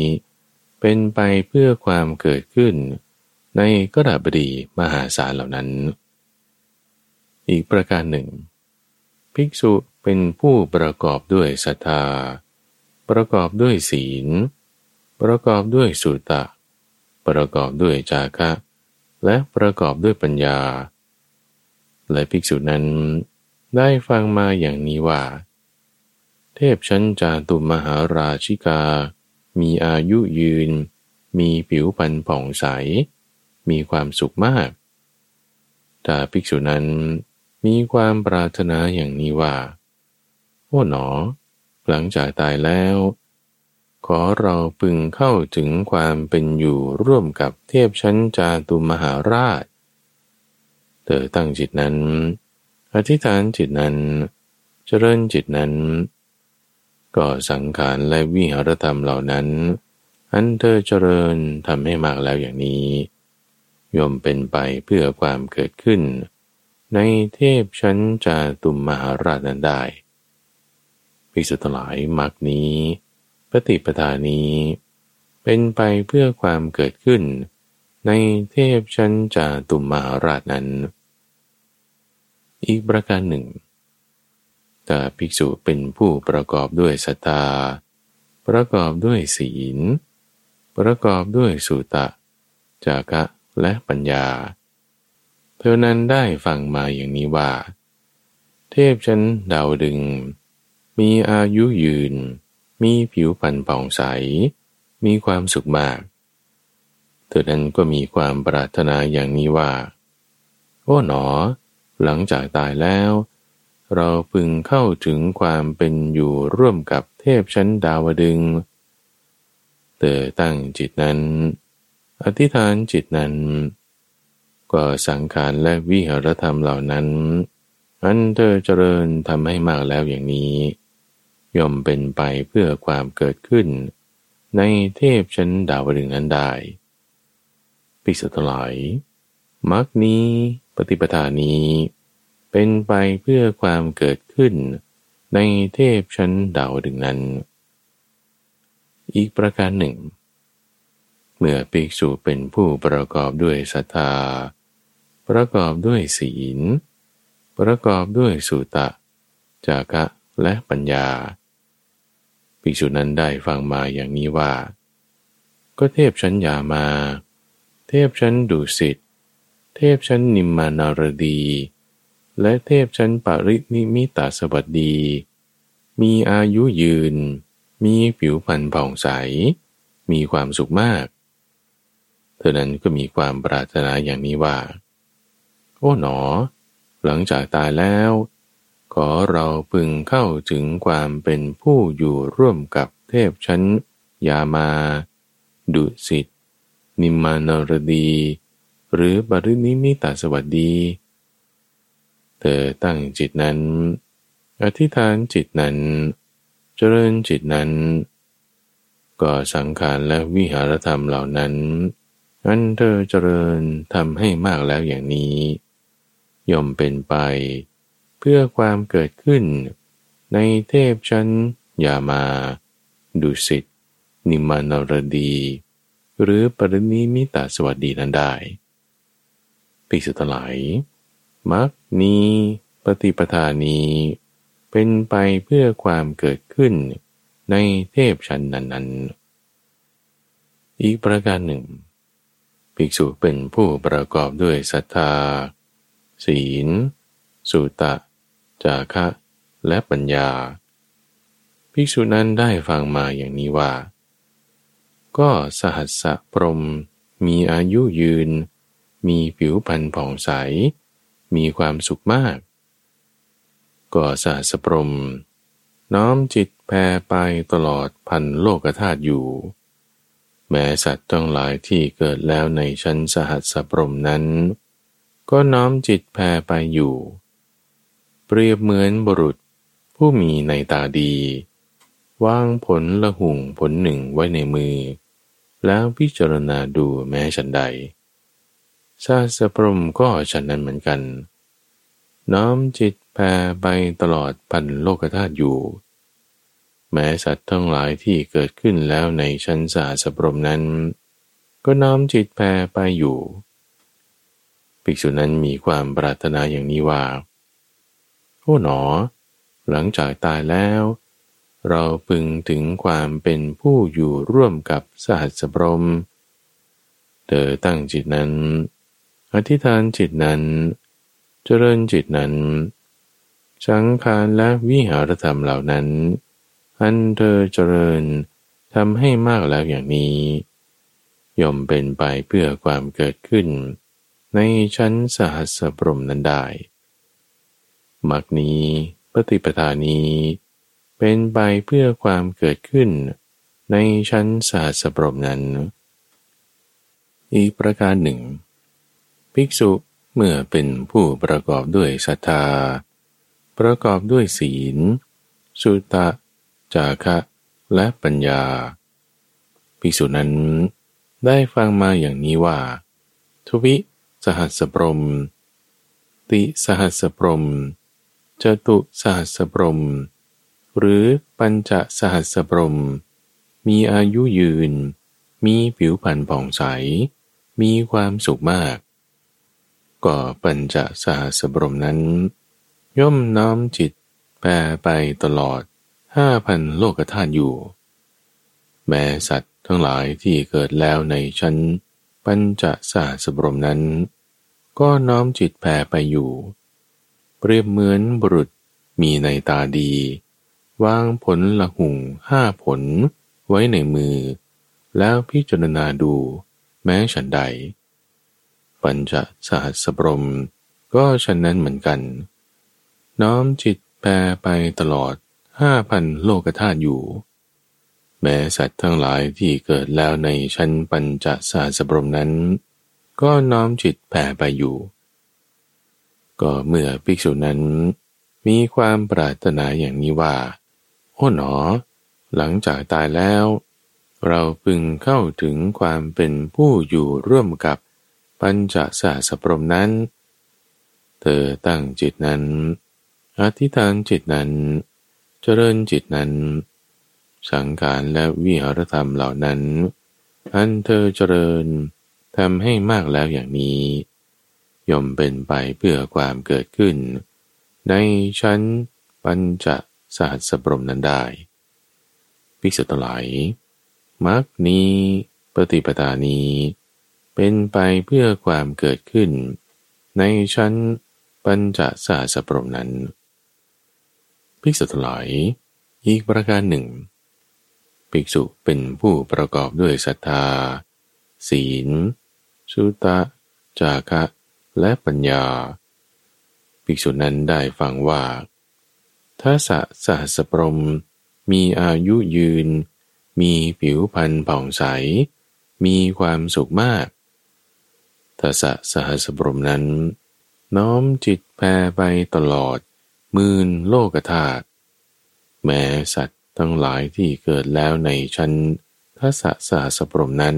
เป็นไปเพื่อความเกิดขึ้น ในกระบดีมหาศาลเหล่านั้น อีกประการหนึ่ง ภิกษุเป็นผู้ประกอบด้วยศรัทธา ประกอบด้วยศีล ประกอบด้วยสุตะ ประกอบด้วยจาคะ และประกอบด้วยปัญญา และภิกษุนั้นได้ฟังมาอย่างนี้ว่า เทพชั้นจาตุมหาราชิกา มีอายุยืน มีผิวพรรณผ่องใส มีความสุขมากถ้าภิกษุนั้นมีความปรารถนาอย่างนี้ว่าโอ้หนอ หลังจากตายแล้ว ขอเราพึงเข้าถึงความเป็นอยู่ร่วมกับเทพชั้นจาตุมหาราช เธอตั้งจิตนั้น อธิษฐานจิตนั้น เจริญจิตนั้น ก็สังขารและวิหารธรรมเหล่านั้น อันเธอเจริญทำให้มากแล้วอย่างนี้ ย่อมเป็นไปเพื่อความเกิดขึ้น ในเทพชั้นจาตุมหาราชนั้นได้ภิกษุทั้งหลายมรรคนี้ ปฏิปทานี้ เป็นไปเพื่อความเกิดขึ้น ในเทพชั้นจาตุมมหาราชนั้น อีกประการหนึ่งถ้าภิกษุเป็นผู้ประกอบด้วยศรัทธาประกอบด้วยศีล ประกอบด้วยสุตะ จากะและปัญญา เธอนั้นได้ฟังมาอย่างนี้ว่า เทพชั้นดาวดึง มีอายุยืน มีผิวพรรณผ่องใส มีความสุขมาก เธอนั้นก็มีความปรารถนาอย่างนี้ว่า โอ้หนอ หลังจากตายแล้ว เราพึงเข้าถึงความเป็นอยู่ร่วมกับเทพชั้นดาวดึงเตอตั้งจิตนั้น อธิษฐานจิตนั้น ก็สังขารและวิหารธรรมเหล่านั้นอันเธอเจริญทำให้มากแล้วอย่างนี้ ย่อมเป็นไปเพื่อความเกิดขึ้น ในเทพชั้นดาวดึงนั้นได้ปิสตลายมักนี้ปฏิปทานี้ เป็นไปเพื่อความเกิดขึ้น ในเทพชั้นดาวดึงนั้น อีกประการหนึ่ง เมื่อภิกษุเป็นผู้ประกอบด้วยศรัทธา ประกอบด้วยศีล ประกอบด้วยสุตะ จากะและปัญญา ภิกษุนั้นได้ฟังมาอย่างนี้ว่า ก็เทพชั้นยามา เทพชั้นดุสิต เทพชั้นนิมมานารดี และเทพชั้นปรินิมิตาสวัสดี มีอายุยืน มีผิวพรรณผ่องใส มีความสุขมาก เธอนั้นก็มีความปรารถนาอย่างนี้ว่า โอ้หนอ หลังจากตายแล้ว อเราพึงเข้าถึงความเป็นผู้อยู่ร่วมกับเทพชั้น ยามา ดุสิต นิมานรดี หรือปรินิมิตาสวัสดี เธอตั้งจิตนั้น อธิษฐานจิตนั้น เจริญจิตนั้นก็สังขารและวิหารธรรมเหล่านั้น อันเธอเจริญทำให้มากแล้วอย่างนี้ ย่อมเป็นไป เพื่อความเกิดขึ้น ในเทพชั้นยามา ดุสิต นิมานรดี หรือปรินิมิตาสวัสดีนั้นได้ปิสุตลายมักนี้ปฏิปทานี้ เป็นไปเพื่อความเกิดขึ้นในเทพชั้นนั้น ๆ อีกประการหนึ่ง ภิกษุเป็นผู้ประกอบด้วยศรัทธา ศีล สุตะ จาคะและปัญญา ภิกษุนั้นได้ฟังมาอย่างนี้ว่า ก็สหัสสะพรม มีอายุยืน มีผิวพรรณผ่องใส มีความสุขมาก ก็สาสปรม น้อมจิตแผ่ไปตลอดพันโลกธาตุอยู่ แม้สัตว์ทั้งหลายที่เกิดแล้วในชั้นสหัสปรมนั้น ก็น้อมจิตแผ่ไปอยู่ เปรียบเหมือนบุรุษ ผู้มีในตาดี วางผลละหุ่งผลหนึ่งไว้ในมือ แล้วพิจารณาดูแม้ฉันใดซาสปรมก็ฉันนั้นเหมือนกัน น้อมจิตแผ่ไปตลอดพันโลกธาตุอยู่ แม้สัตว์ทั้งหลายที่เกิดขึ้นแล้วในชั้นสาสปรมนั้น ก็น้อมจิตแผ่ไปอยู่ ภิกษุนั้นมีความปรารถนาอย่างนี้ว่า อ้หนอ หลังจากตายแล้ว เราพึงถึงความเป็นผู้อยู่ร่วมกับสหัสปรมเธอตั้งจิตนั้น อธิษฐานจิตนั้น เจริญจิตนั้น สังขารและวิหารธรรมเหล่านั้น อันเธอเจริญทำให้มากแล้วอย่างนี้ ย่อมเป็นไปเพื่อความเกิดขึ้น ในชั้นสหัสปรมนั้นได้ มักนี้ ปฏิปทานี้ เป็นไปเพื่อความเกิดขึ้น ในชั้นสหสปรมนั้น อีกประการหนึ่ง ภิกษุเมื่อเป็นผู้ประกอบด้วยศรัทธา ประกอบด้วยศีล สุตะ จาคะ และปัญญา ภิกษุนั้นได้ฟังมาอย่างนี้ว่าทวิสหัสปรมติสหัสปรม จตุสหัสปรม หรือปัญจสหัสปรม มีอายุยืน มีผิวพรรณผ่องใส มีความสุขมาก ก็ปัญจสหัสบรมนั้น ย่อมน้อมจิตแผ่ไปตลอดห้าพันโลกธาตุอยู่ แม้สัตว์ทั้งหลายที่เกิดแล้วในชั้นปัญจสาสบรมนั้น ก็น้อมจิตแผ่ไปอยู่ เปรียบเหมือนบุรุษมีในตาดี วางผลละหุงห้าผลไว้ในมือ แล้วพิจารณาดูแม้ฉันใด ปัญจสหัสบรม ก็ฉันนั้นเหมือนกัน น้อมจิตแปรไปตลอดห้าพันโลกธาตุอยู่ แม้สัตว์ทั้งหลายที่เกิดแล้วในชั้นปัญจสาสบรมนั้น ก็น้อมจิตแผ่ไปอยู่ ก็เมื่อภิกษุนั้นมีความปรารถนาอย่างนี้ว่า โอ้หนอ หลังจากตายแล้ว เราพึงเข้าถึงความเป็นผู้อยู่ร่วมกับปัญจสาสพรมนั้น เธอตั้งจิตนั้น อธิษฐานจิตนั้น เจริญจิตนั้น สังขารและวิหารธรรมเหล่านั้น อันเธอเจริญทำให้มากแล้วอย่างนี้ ย่อมเป็นไปเพื่อความเกิดขึ้น ในชั้นปัญจสหัสบรมนั้นได้ ภิกษุทั้งหลายมรรคนี้ปฏิปทานี้ เป็นไปเพื่อความเกิดขึ้น ในชั้นปัญจสาสปรมนั้น ภิกษุทั้งหลายอีกประการหนึ่ง ภิกษุเป็นผู้ประกอบด้วยศรัทธา ศีล สุตะ จาคะ และปัญญา ภิกษุนั้นได้ฟังว่าถ้าสะสหัสปรม มีอายุยืน มีผิวพรรณผ่องใส มีความสุขมากทัสะสหัสบรมนั้น น้อมจิตแผ่ไปตลอดมื่นโลกธาตุแม้สัตว์ทั้งหลายที่เกิดแล้วในชั้นทัสะสหัสบรมนั้น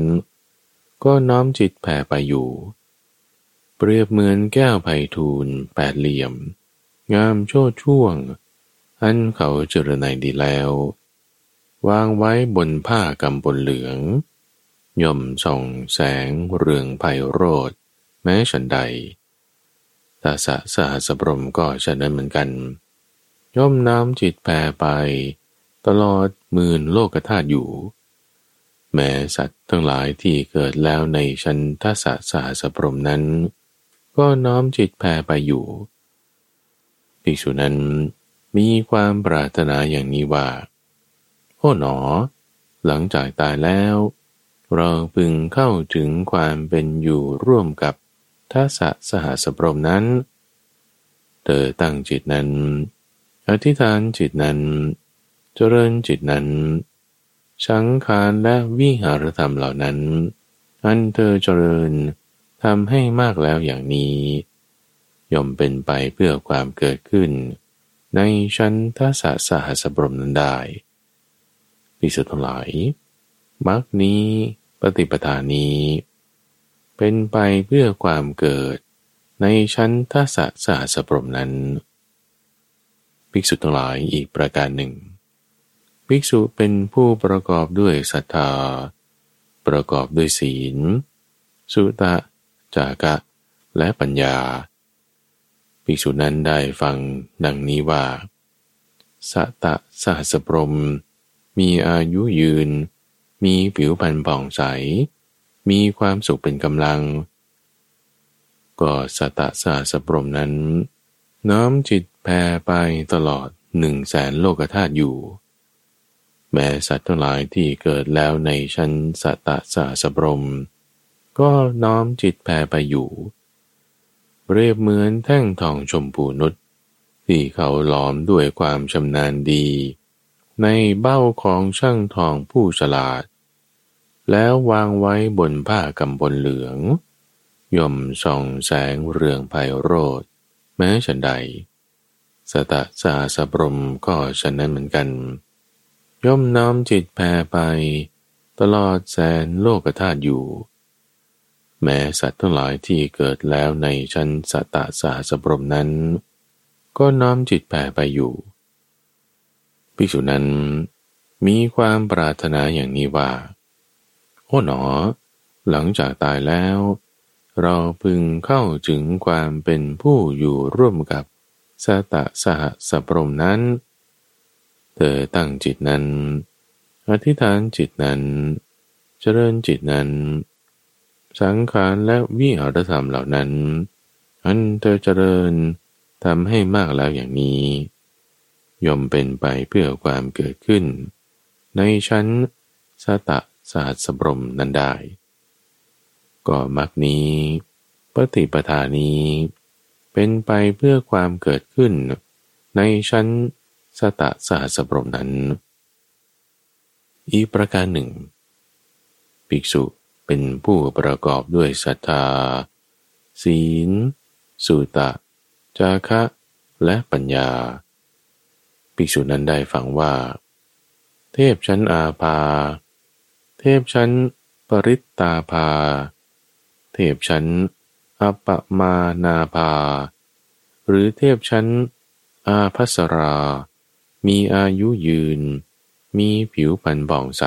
ก็น้อมจิตแผ่ไปอยู่ เปรียบเหมือนแก้วไผ่ทูลแปดเหลี่ยม งามโชดช่วง อันเขาเจรไนดีแล้ว วางไว้บนผ้ากำปนเหลือง ย่อมส่องแสงเรืองไพโรธแม้ฉันใดตาสะสหัสบรมก็ฉันนั้นเหมือนกัน ย่อมน้ำจิตแผ่ไป ตลอดหมื่นโลกธาตุอยู่ แม้สัตว์ทั้งหลายที่เกิดแล้วในชั้นทัสะสหัสบรมนั้น ก็น้อมจิตแผ่ไปอยู่ภิกษุนั้นมีความปรารถนาอย่างนี้ว่าโอ้หนอ หลังจากตายแล้ว เราพึงเข้าถึงความเป็นอยู่ร่วมกับทัศสหสปรมนั้น เธอตั้งจิตนั้น อธิษฐานจิตนั้น เจริญจิตนั้นสังขารและวิหารธรรมเหล่านั้น อันเธอเจริญ ทำให้มากแล้วอย่างนี้ย่อมเป็นไปเพื่อความเกิดขึ้น ในชั้นทัศสหสปรมนั้นได้พิสุทั้งหลายมักนี้ปฏิปทานี้ เป็นไปเพื่อความเกิด ในชั้นทัศสาสปรมนั้นภิกษุทั้งหลายอีกประการหนึ่ง ภิกษุเป็นผู้ประกอบด้วยศรัทธา ประกอบด้วยศีล สุตะ จากะ และปัญญาภิกษุนั้นได้ฟังดังนี้ว่า สัตะสหสปรม มีอายุยืน มีผิวพรรณผ่องใส มีความสุขเป็นกำลัง ก็สตะสาสปรมนั้น น้อมจิตแผ่ไปตลอดหนึ่งแสนโลกธาตุอยู่ แม้สัตว์ทั้งหลายที่เกิดแล้วในชั้นสตะสาสปรม ก็น้อมจิตแผ่ไปอยู่ เรียบเหมือนแท่งทองชมพูนุษที่เขาหลอมด้วยความชำนาญดี ในเบ้าของช่างทองผู้ฉลาด แล้ววางไว้บนผ้ากำบลเหลือง ย่อมส่องแสงเรืองไพโรธแม้ฉันใด สตะสาสบรมก็ฉันนั้นเหมือนกัน ย่อมน้อมจิตแผ่ไป ตลอดแสนโลกธาตุอยู่ แม้สัตว์ทั้งหลายที่เกิดแล้วในชั้นสตะสาสบรมนั้น ก็น้อมจิตแผ่ไปอยู่ภิกษุนั้นมีความปรารถนาอย่างนี้ว่า โอ้หนอ หลังจากตายแล้ว เราพึงเข้าถึงความเป็นผู้อยู่ร่วมกับสตะสหสปรมนั้น เธอตั้งจิตนั้น อธิษฐานจิตนั้น เจริญจิตนั้น สังขารและวิหารธรรมเหล่านั้น อันเธอเจริญทำให้มากแล้วอย่างนี้ ย่อมเป็นไปเพื่อความเกิดขึ้น ในชั้นสตะสหัสบรมนั้นได้ ก็มักนี้ ปฏิปทานี้ เป็นไปเพื่อความเกิดขึ้น ในชั้นสตะสหัสบรมนั้น อีกประการหนึ่ง ภิกษุ เป็นผู้ประกอบด้วยศรัทธา ศีล สุตะ จาคะ และปัญญา ภิกษุนั้นได้ฟังว่า เทพชั้นอาภา เทพชั้นปริตตาภา เทพชั้นอปมานาภา หรือเทพชั้นอาภัสรา มีอายุยืน มีผิวพรรณบ่องใส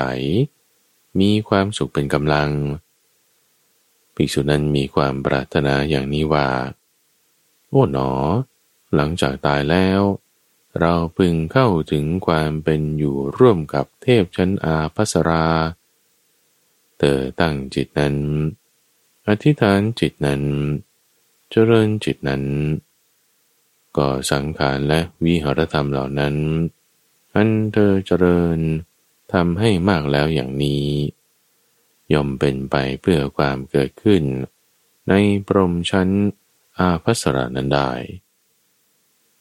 มีความสุขเป็นกำลัง ภิกษุนั้นมีความปรารถนาอย่างนี้ว่า โอ้หนอ หลังจากตายแล้ว เราพึงเข้าถึงความเป็นอยู่ร่วมกับเทพชั้นอาภัสราเธอตั้งจิตนั้น อธิษฐานจิตนั้น เจริญจิตนั้น ก็สังขารและวิหารธรรมเหล่านั้น อันเธอเจริญ ทำให้มากแล้วอย่างนี้ ย่อมเป็นไปเพื่อความเกิดขึ้น ในปรมชั้นอาภัสรานั้นได้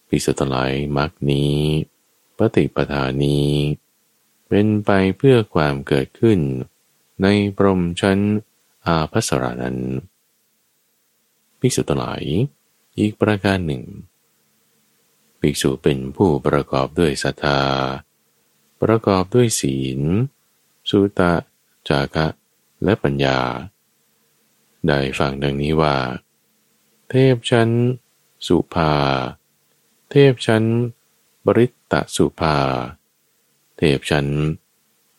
พิสตลายมักนี้ปฏิปทานี้ เป็นไปเพื่อความเกิดขึ้น ในพรมชั้นอาภัสรานั้นภิกษุทั้งหลายอีกประการหนึ่งภิกษุเป็นผู้ประกอบด้วยศรัทธา ประกอบด้วยศีล สุตะ จาคะ และปัญญา ได้ฟังดังนี้ว่า เทพชั้น สุภา เทพชั้น บริตตสุภา เทพชั้น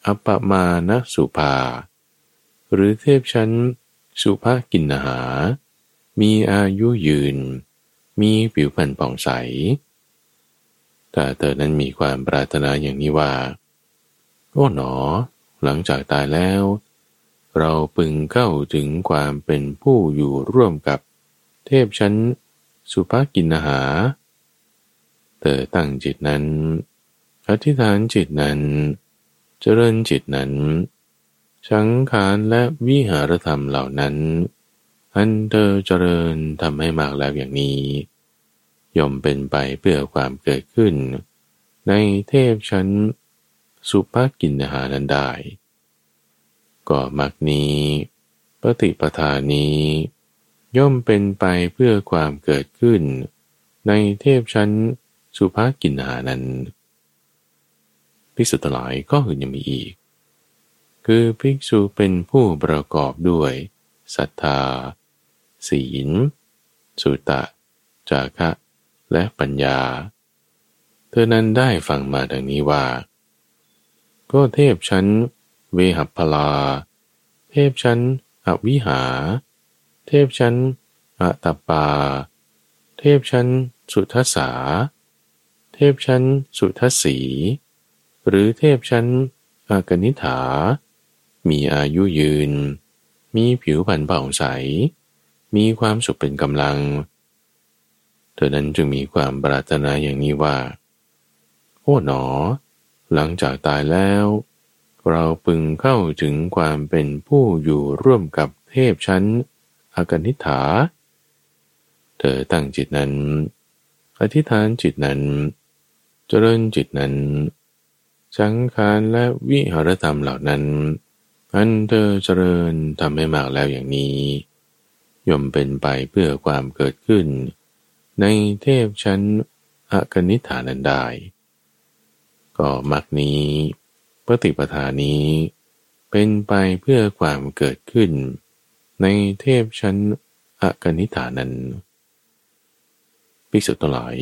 อัปมาณสุภา หรือเทพชั้น สุภากินหา มีอายุยืน มีผิวพรรณผ่องใส แต่เธอนั้นมีความปรารถนาอย่างนี้ว่า โอ้หนอ หลังจากตายแล้ว เราพึงเข้าถึงความเป็นผู้อยู่ร่วมกับเทพชั้น สุภกินหา เธอตั้งจิตนั้น อธิษฐานจิตนั้น เจริญจิตนั้น สังขารและวิหารธรรมเหล่านั้น อันเธอเจริญทำให้มากแล้วอย่างนี้ ย่อมเป็นไปเพื่อความเกิดขึ้น ในเทพชั้น สุภกินหานั้นได้ก็มักนี้ ปฏิปทานี้ ย่อมเป็นไปเพื่อความเกิดขึ้น ในเทพชั้น สุภกินหานั้นภิกษุทั้งหลายก็อื่นยังมีอีก คือภิกษุเป็นผู้ประกอบด้วยศรัทธา ศีล สุตะ จาคะ และปัญญา เธอนั้นได้ฟังมาดังนี้ว่า ก็เทพชั้น เวหัพลา เทพชั้นอวิหา เทพชั้นอัตปา เทพชั้นสุทัสสา เทพชั้นสุทัสสี หรือเทพชั้นอากนิฐา มีอายุยืน มีผิวพรรณผ่องใส มีความสุขเป็นกำลัง เธอนั้นจึงมีความปรารถนาอย่างนี้ว่า โอ้หนอ หลังจากตายแล้ว เราพึงเข้าถึงความเป็นผู้อยู่ร่วมกับเทพชั้นอากนิฐา เธอตั้งจิตนั้น อธิษฐานจิตนั้น เจริญจิตนั้นสังขารและวิหารธรรมเหล่านั้นอันเธอเจริญทำให้มากแล้วอย่างนี้ ย่อมเป็นไปเพื่อความเกิดขึ้น ในเทพชั้นอกนิฐานันได้ ก็มักนี้ปฏิปทานี้เป็นไปเพื่อความเกิดขึ้น ในเทพชั้นอกนิฐานั้นภิกษุทั้งหลาย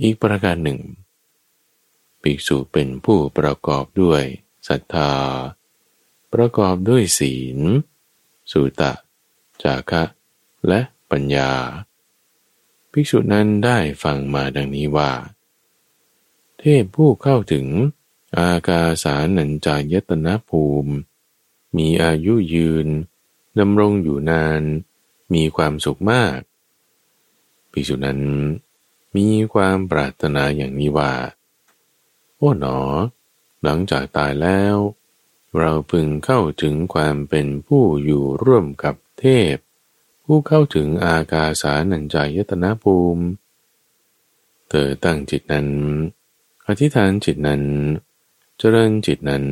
อีกประการหนึ่งภิกษุเป็นผู้ประกอบด้วยศรัทธา ประกอบด้วยศีล สุตะ จาคะ และปัญญา ภิกษุนั้นได้ฟังมาดังนี้ว่า เทพผู้เข้าถึง อากาสานัญจายตนะภูมิ มีอายุยืนดำรงอยู่นาน มีความสุขมาก ภิกษุนั้นมีความปรารถนาอย่างนี้ว่า โอ้หนอ หลังจากตายแล้ว เราพึงเข้าถึงความเป็นผู้อยู่ร่วมกับเทพ ผู้เข้าถึงอากาสานัญจายตนะภูมิ เธอตั้งจิตนั้น อธิษฐานจิตนั้น เจริญจิตนั้น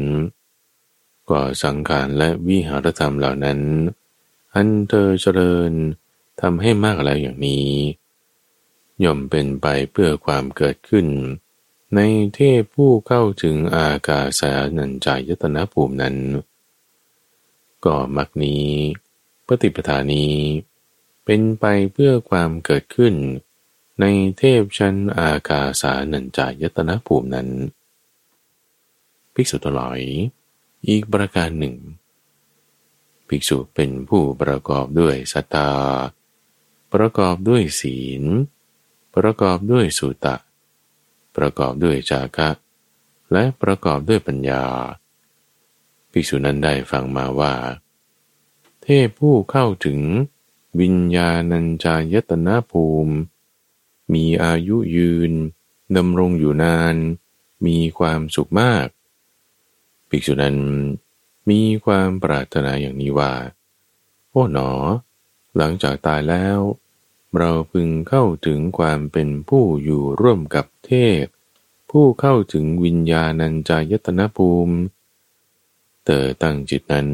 ก่อสังขารและวิหารธรรมเหล่านั้น อันเธอเจริญทำให้มากแล้วอย่างนี้ ย่อมเป็นไปเพื่อความเกิดขึ้น ในเทพผู้เข้าถึงอากาสานัญจายตนะภูมินั้น ก็มักนี้ ปฏิปทานี้ เป็นไปเพื่อความเกิดขึ้น ในเทพชั้นอากาสานัญจายตนะภูมินั้น ภิกษุตลอย อีกประการหนึ่ง ภิกษุเป็นผู้ประกอบด้วยสตาประกอบด้วยศีล ประกอบด้วยสุตะ ประกอบด้วยจากะและประกอบด้วยปัญญา ภิกษุนั้นได้ฟังมาว่า เทพผู้เข้าถึง วิญญาณัญจายตนะภูมิ มีอายุยืนดำรงอยู่นาน มีความสุขมาก ภิกษุนั้นมีความปรารถนาอย่างนี้ว่า โอ้หนอ หลังจากตายแล้ว เราพึงเข้าถึงความเป็นผู้อยู่ร่วมกับเทพ ผู้เข้าถึงวิญญาณัญจายตนะภูมิเตอตั้งจิตนั้น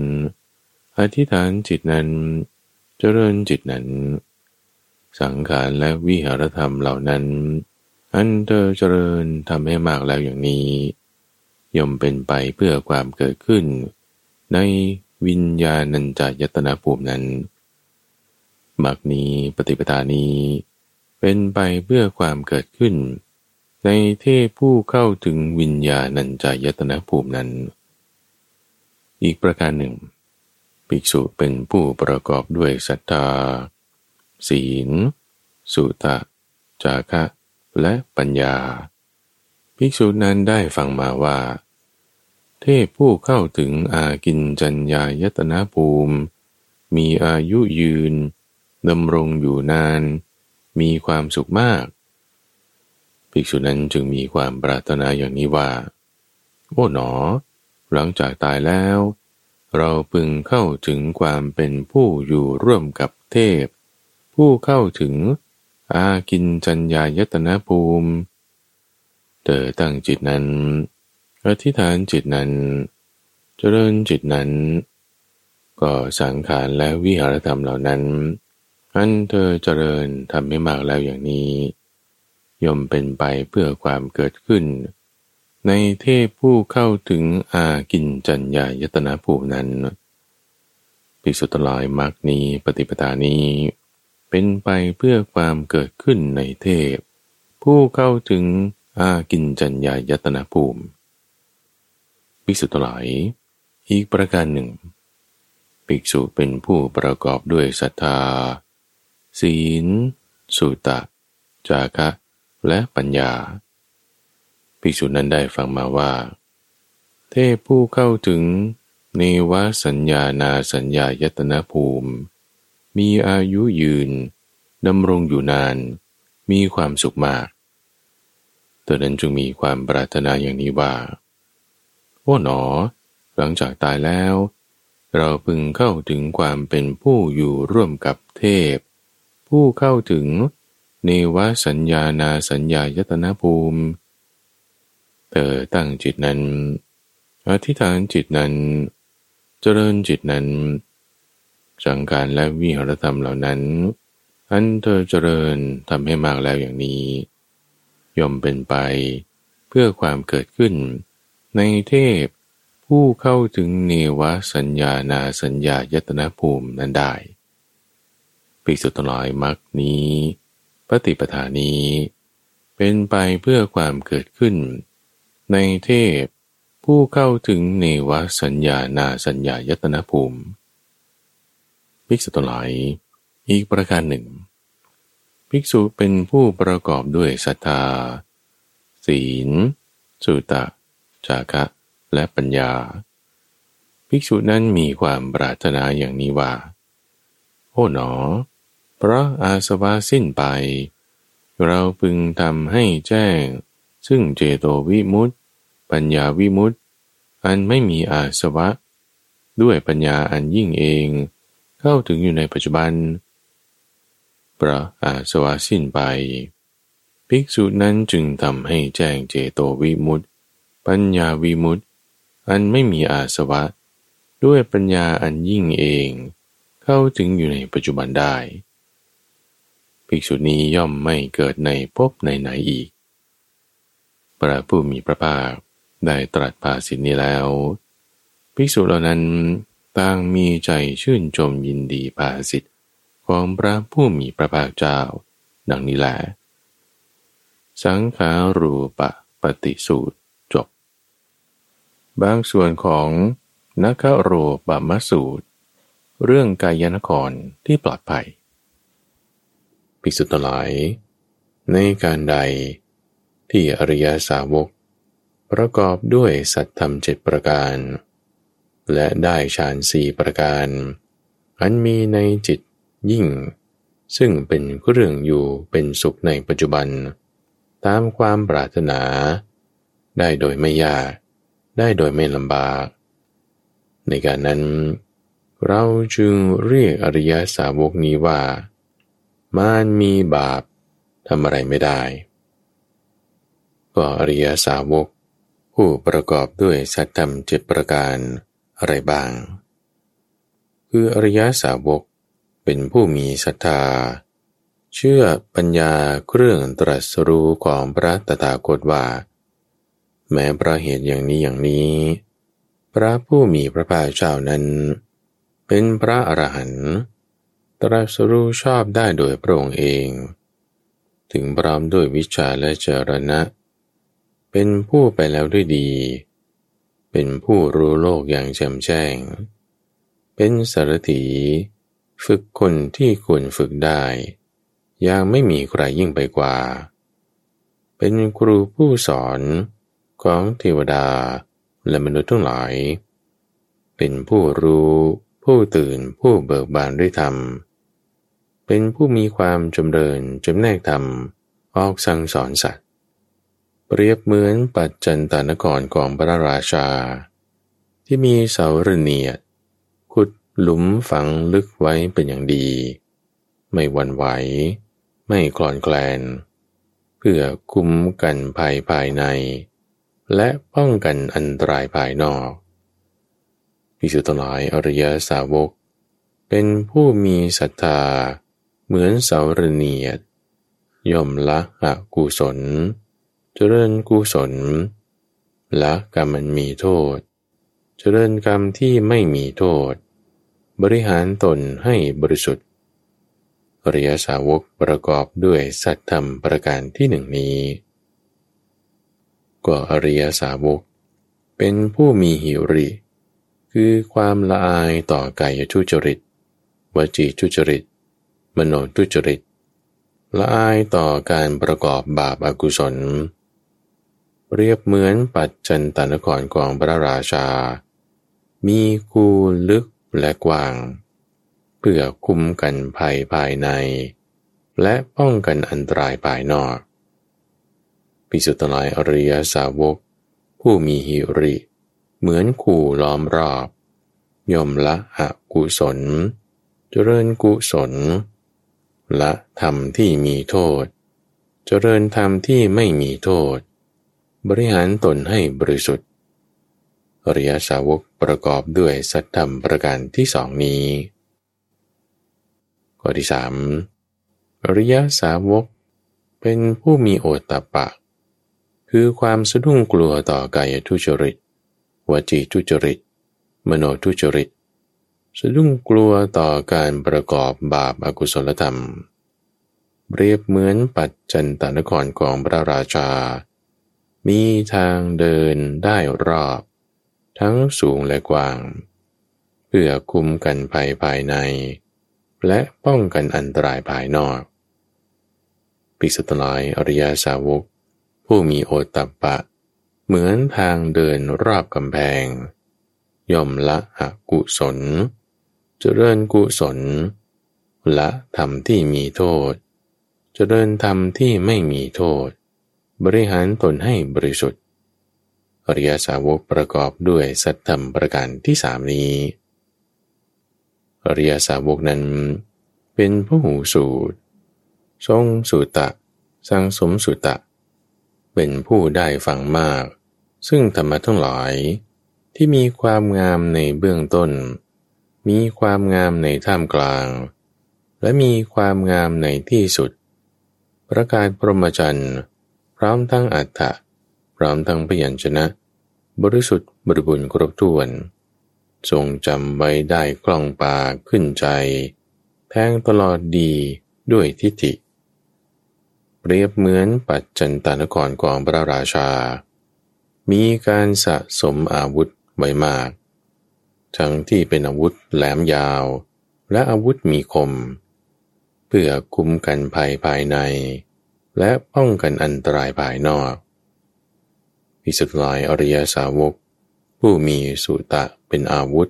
อธิษฐานจิตนั้น เจริญจิตนั้น สังขารและวิหารธรรมเหล่านั้น อันเธอเจริญทำให้มากแล้วอย่างนี้ ย่อมเป็นไปเพื่อความเกิดขึ้น ในวิญญาณัญจายตนะภูมินั้นมรรคนี้ปฏิปทานี้ เป็นไปเพื่อความเกิดขึ้น ในเทพผู้เข้าถึงวิญญาณัญจายตนะภูมินั้น อีกประการหนึ่ง ภิกษุเป็นผู้ประกอบด้วยศรัทธา ศีล สุตะ จาคะ และปัญญา ภิกษุนั้นได้ฟังมาว่า เทพผู้เข้าถึงอากินจัญญายตนะภูมิ มีอายุยืนดำรงอยู่นาน มีความสุขมาก ภิกษุนั้นจึงมีความปรารถนาอย่างนี้ว่า โอ้หนอ หลังจากตายแล้ว เราพึงเข้าถึงความเป็นผู้อยู่ร่วมกับเทพ ผู้เข้าถึงอากินจัญญายตนะภูมิเตอตั้งจิตนั้นอธิษฐานจิตนั้น เจริญจิตนั้น ก็สังขารและวิหารธรรมเหล่านั้นอันเธอเจริญทำให้มากแล้วอย่างนี้ ย่อมเป็นไปเพื่อความเกิดขึ้น ในเทพผู้เข้าถึงอากินจัญญายตนาภูนั้นปิสุตลอยมรรคนี้ปฏิปทานี้ เป็นไปเพื่อความเกิดขึ้นในเทพ ผู้เข้าถึงอากินจัญญายตนาภูมิปิสุตลอยอีกประการหนึ่งภิกษุเป็นผู้ประกอบด้วยศรัทธา ศีล สุตะ จาคะ และปัญญา ภิกษุนั้นได้ฟังมาว่า เทพผู้เข้าถึงเนวสัญญานาสัญญายตนะภูมิ มีอายุยืนดำรงอยู่นาน มีความสุขมากตัวนั้นจึงมีความปรารถนาอย่างนี้ว่าว่าหนอ หลังจากตายแล้ว เราพึงเข้าถึงความเป็นผู้อยู่ร่วมกับเทพ ผู้เข้าถึงเนวสัญญานาสัญญายตนะภูมิ เธอตั้งจิตนั้น อธิษฐานจิตนั้น เจริญจิตนั้น สังการและวิหารธรรมเหล่านั้นอันเธอเจริญทำให้มากแล้วอย่างนี้ย่อมเป็นไปเพื่อความเกิดขึ้น ในเทพผู้เข้าถึงเนวสัญญานาสัญญายตนะภูมินั้นได้ภิกษุทั้งหลายมรรคนี้ปฏิปทานี้ เป็นไปเพื่อความเกิดขึ้น ในเทพ ผู้เข้าถึงเนวสัญญานาสัญญายตนะภูมิภิกษุทั้งหลายอีกประการหนึ่ง ภิกษุเป็นผู้ประกอบด้วยศรัทธา ศีล สุตะ จาคะ และปัญญา ภิกษุนั้นมีความปรารถนาอย่างนี้ว่า โอ้หนอ เพราะอาสวะสิ้นไป เราพึงทำให้แจ้ง ซึ่งเจโตวิมุตติ ปัญญาวิมุตติ อันไม่มีอาสวะ ด้วยปัญญาอันยิ่งเอง เข้าถึงอยู่ในปัจจุบันเพราะอาสวะสิ้นไป ภิกษุนั้นจึงทำให้แจ้งเจโตวิมุตติ ปัญญาวิมุตติ อันไม่มีอาสวะ ด้วยปัญญาอันยิ่งเอง เข้าถึงอยู่ในปัจจุบันได้ ภิกษุนี้ย่อมไม่เกิดในภพไหนๆอีกพระผู้มีพระภาค ได้ตรัสภาสิทนี้แล้ว ภิกษุเหล่านั้นต่างมีใจชื่นชมยินดีภาสิทธิ์ของพระผู้มีพระภาคเจ้า ดังนี้แหละสังขารูปะปฏิสูตรจบบางส่วนของนักโรปมสูตร เรื่องกายนครที่ปลอดภัยภิกษุตหลาย ในการใดที่อริยสาวก ประกอบด้วยสัตธรรมเจ็ดประการ และได้ฌานสี่ประการ อันมีในจิตยิ่ง ซึ่งเป็นเรื่องอยู่เป็นสุขในปัจจุบัน ตามความปรารถนา ได้โดยไม่ยาก ได้โดยไม่ลำบาก ในการนั้น เราจึงเรียกอริยสาวกนี้ว่ามานมีบาปทำอะไรไม่ได้ ก็อริยสาวก ผู้ประกอบด้วยสัตธรรมเจ็ดประการอะไรบ้าง คืออริยสาวกเป็นผู้มีศรัทธา เชื่อปัญญาเครื่องตรัสรู้ของพระตถาคตว่า แม้ประเหตุอย่างนี้อย่างนี้ พระผู้มีพระภาคเจ้านั้น เป็นพระอรหันต์ตรัสรู้ชอบได้โดยพระองค์เอง ถึงพร้อมด้วยวิชาและเจรณะ เป็นผู้ไปแล้วด้วยดี เป็นผู้รู้โลกอย่างแจ่มแจ้ง เป็นสารถีฝึกคนที่ควรฝึกได้ ยังไม่มีใครยิ่งไปกว่า เป็นครูผู้สอนของเทวดาและมนุษย์ทั้งหลาย เป็นผู้รู้ผู้ตื่นผู้เบิกบานด้วยธรรม เป็นผู้มีความจำเริญจำแนกธรรม ออกสั่งสอนสัตว์ เปรียบเหมือนปัจจันตานครของพระราชา ที่มีเสาระเนียด ขุดหลุมฝังลึกไว้เป็นอย่างดี ไม่หวั่นไหว ไม่คลอนแคลน เพื่อคุ้มกันภัยภายใน และป้องกันอันตรายภายนอกพิสุทลายอริยสาวก เป็นผู้มีศรัทธา เหมือนเสาระเนียด ย่อมละอกุศล เจริญกุศลละกรรมมันมีโทษ เจริญกรรมที่ไม่มีโทษ บริหารตนให้บริสุทธิ์อริยสาวกประกอบด้วยสัตธรรมประการที่หนึ่งนี้ ก็อริยสาวก เป็นผู้มีหิริ คือความละอายต่อกายทุจริต วจีทุจริต มโนทุจริต ละอายต่อการประกอบบาปอากุศล เรียบเหมือนปัจจันตนครของพระราชา มีกูลึกและกว้าง เพื่อคุ้มกันภัยภายใน และป้องกันอันตรายภายนอกปิสุตลายอริยสาวก ผู้มีหิริ เหมือนขู่ล้อมรอบย่อมละอกุศล เจริญกุศล ละธรรมที่มีโทษ เจริญธรรมที่ไม่มีโทษ บริหารตนให้บริสุทธิ์อริยสาวกประกอบด้วยสัตธรรมประการที่สองนี้ข้อที่สามอริยสาวกเป็นผู้มีโอตตะปะ คือความสะดุ้งกลัวต่อกายทุจริต วจีทุจริต มโนทุจริต สะดุ้งกลัวต่อการประกอบบาปอากุศลธรรม เปรียบเหมือนปัจจันตนครของพระราชา มีทางเดินได้รอบ ทั้งสูงและกว้าง เพื่อคุมกันภัยภายใน และป้องกันอันตรายภายนอกภิกษุทั้งหลายอริยาสาวก ผู้มีโอตตัปปะ เหมือนทางเดินรอบกำแพง ย่อมละอกุศล เจริญกุศล ละธรรมที่มีโทษ เจริญธรรมที่ไม่มีโทษ บริหารตนให้บริสุทธิ์อริยสาวกประกอบด้วยสัตธรรมประการที่สามนี้ อริยสาวกนั้น เป็นผู้หูสูตร ทรงสุตะสร้างสมสุตะ เป็นผู้ได้ฟังมาก ซึ่งธรรมะทั้งหลายที่มีความงามในเบื้องต้น มีความงามในท่ามกลาง และมีความงามในที่สุด ประกาศพรหมจรรย์ พร้อมทั้งอัฏฐะพร้อมทั้งพยัญชนะ บริสุทธิ์บริบูรณ์ครบถ้วน ทรงจำไว้ได้กล้องปากขึ้นใจ แทงตลอดดีด้วยทิฏฐิ เปรียบเหมือนปัจจันตานครของพระราชา มีการสะสมอาวุธไว้มาก ทั้งที่เป็นอาวุธแหลมยาว และอาวุธมีคม เพื่อคุ้มกันภัยภายใน และป้องกันอันตรายภายนอกพิสุทธิ์ลายอริยสาวก ผู้มีสุตะเป็นอาวุธ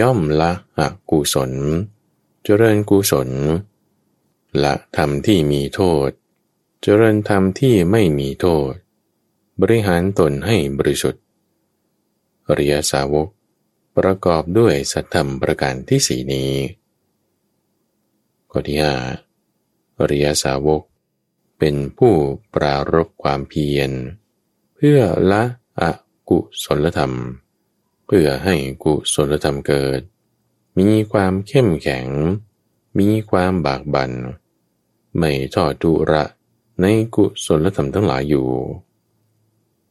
ย่อมละอกุศล เจริญกุศล ละธรรมที่มีโทษ เจริญธรรมที่ไม่มีโทษ บริหารตนให้บริสุทธิ์อริยสาวกประกอบด้วยสัตธรรมประการที่สีนี้ข้อที่ห้าอริยสาวก เป็นผู้ปรารบความเพียร เพื่อละอกุศลธรรม เพื่อให้กุศลธรรมเกิด มีความเข้มแข็ง มีความบากบัน่นไม่ทอดทุระในกุศลธรรมทั้งหลายอยู่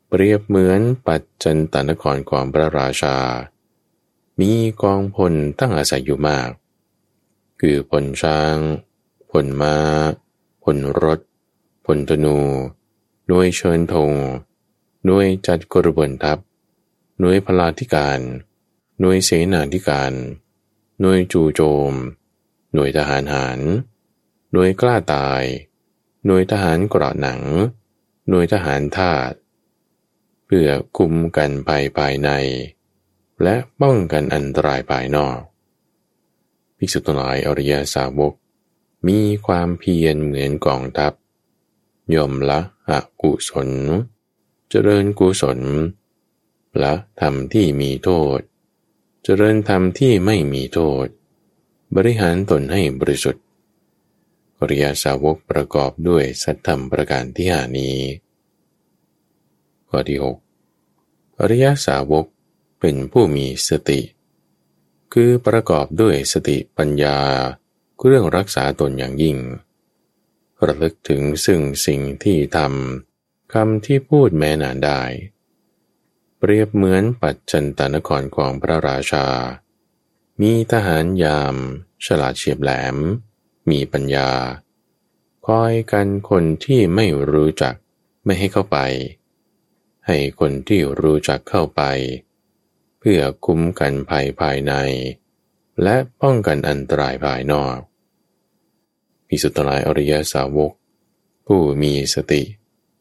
เปรียบเหมือนปัจจันตนครของพระราชา มีกองพลตั้งอาศัยอยู่มาก คือพลช้างพลมา้าพลรถ ลธนูหน่วยเชิญธงหน่วยจัดกระบวนทัพหน่วยพลาธิการ หน่วยเสนาธิการ หน่วยจู่โจม หน่วยทหารหารหน่วยกล้าตาย หน่วยทหารเกราะหนัง หน่วยทหารทาสเพื่อคุมกันภัยภายใน และป้องกันอันตรายภายนอกภิกษุทั้งหลายอริยสาวกมีความเพียรเหมือนกองทัพ ย่อมละอกุศล เจริญกุศล ละธรรมที่มีโทษ เจริญธรรมที่ไม่มีโทษ บริหารตนให้บริสุทธิ์อริยสาวกประกอบด้วยสัตธรรมประการที่หานี้ข้อที่หกอริยสาวกเป็นผู้มีสติ คือประกอบด้วยสติปัญญาเรื่องรักษาตนอย่างยิ่ง ระลึกถึงซึ่งสิ่งที่ทำคำที่พูดแม้นานได้ เปรียบเหมือนปัจจันตนครของพระราชา มีทหารยาม ฉลาดเฉียบแหลม มีปัญญา คอยกันคนที่ไม่รู้จักไม่ให้เข้าไป ให้คนที่รู้จักเข้าไป เพื่อคุ้มกันภัยภายใน และป้องกันอันตรายภายนอก พิสุทธิ์ลายอริยสาวก ผู้มีสติ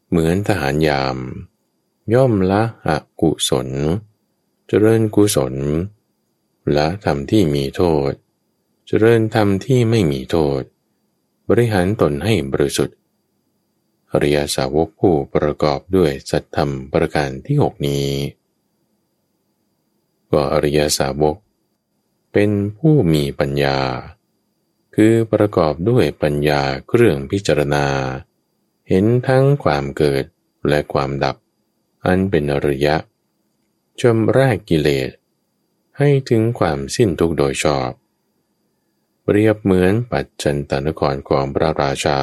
เหมือนทหารยาม ย่อมละอกุศล เจริญกุศลละธรรมที่มีโทษ เจริญธรรมที่ไม่มีโทษ บริหารตนให้บริสุทธิ์อริยสาวกผู้ประกอบด้วยสัตธรรมประการที่หกนี้ ก็อริยสาวก เป็นผู้มีปัญญา คือประกอบด้วยปัญญาเครื่องพิจารณา เห็นทั้งความเกิดและความดับ อันเป็นอริยะชมแรกกิเลส ให้ถึงความสิ้นทุกโดยชอบ เปรียบเหมือนปัจจันตนครของพระราชา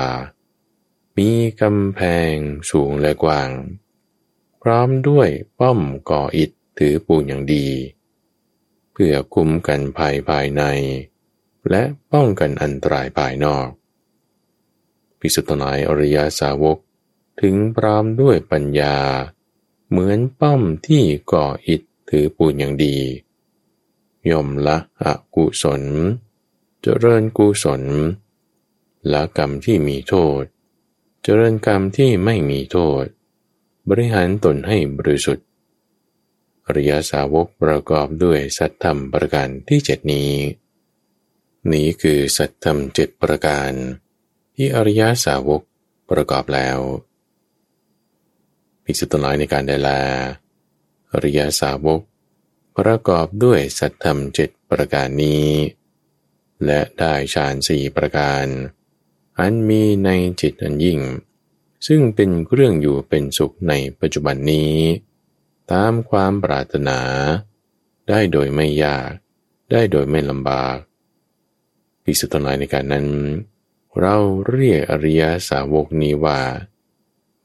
มีกำแพงสูงและกว้าง พร้อมด้วยป้อมก่ออิฐถือปูนอย่างดี เพื่อคุมกันภายภายใน และป้องกันอันตรายภายนอกพิสุทธิ์นายอริยาสาวกถึงพร้อมด้วยปัญญา เหมือนป้อมที่ก่ออิฐถือปูนอย่างดี ย่อมละอกุศล เจริญกุศลละกรรมที่มีโทษ เจริญกรรมที่ไม่มีโทษ บริหารตนให้บริสุทธิ์อริยาสาวกประกอบด้วยสัตธรรมประการที่เจ็ดนี้ นี้คือสัตธรรมเจ็ดประการ ที่อริยสาวกประกอบแล้วภิกษุทั้งหลายในการได้ลา อริยสาวก ประกอบด้วยสัตธรรมเจ็ดประการนี้ และได้ฌานสี่ประการ อันมีในจิตอันยิ่ง ซึ่งเป็นเครื่องอยู่เป็นสุขในปัจจุบันนี้ ตามความปรารถนา ได้โดยไม่ยาก ได้โดยไม่ลำบาก ภิกษุทั้งหลายในการนั้น เราเรียกอริยสาวกนี้ว่า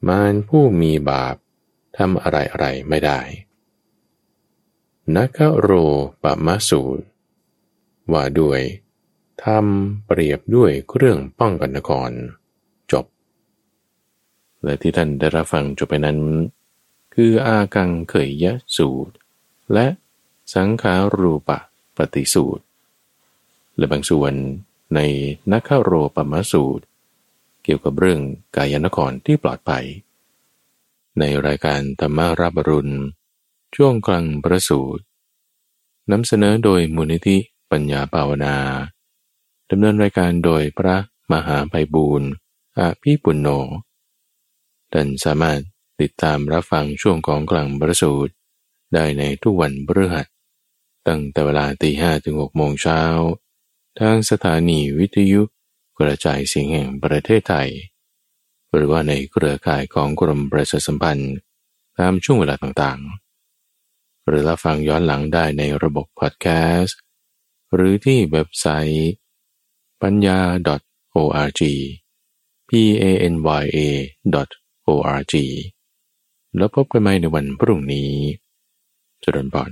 มารผู้มีบาปทำอะไรอะไรไม่ได้นักโรปมะสูตร ว่าด้วยทำเปรียบด้วยเครื่องป้องกันนครจบ และที่ท่านได้รับฟังจบไปนั้น คืออากังเขยยะสูตร และสังขารูปะปฏิสูตร และบางส่วนในนักโรปมสูตร เกี่ยวกับเรื่องกายนครที่ปลอดภัย ในรายการธรรมารับรุณ ช่วงกลางประสูตรนำเสนอโดยมูลนิธิปัญญาภาวนาดำเนินรายการโดยพระมหาไพบูรณ์อาพี่ปุณโญท่านสามารถติดตามรับฟังช่วงของกลางประสูตรได้ในทุกวันพฤหัสตั้งแต่เวลาตีห้ถึงหกโมงเช้า ทางสถานีวิทยุกระจายเสียงแห่งประเทศไทย หรือว่าในเครือข่ายของกรมประชาสัมพันธ์ตามช่วงเวลาต่างๆ หรือรับฟังย้อนหลังได้ในระบบพอดแคสต์ หรือที่เว็บไซต์ปัญญา .org p a n y a .org แล้วพบกันใหม่ในวันพรุ่งนี้จุดนบอน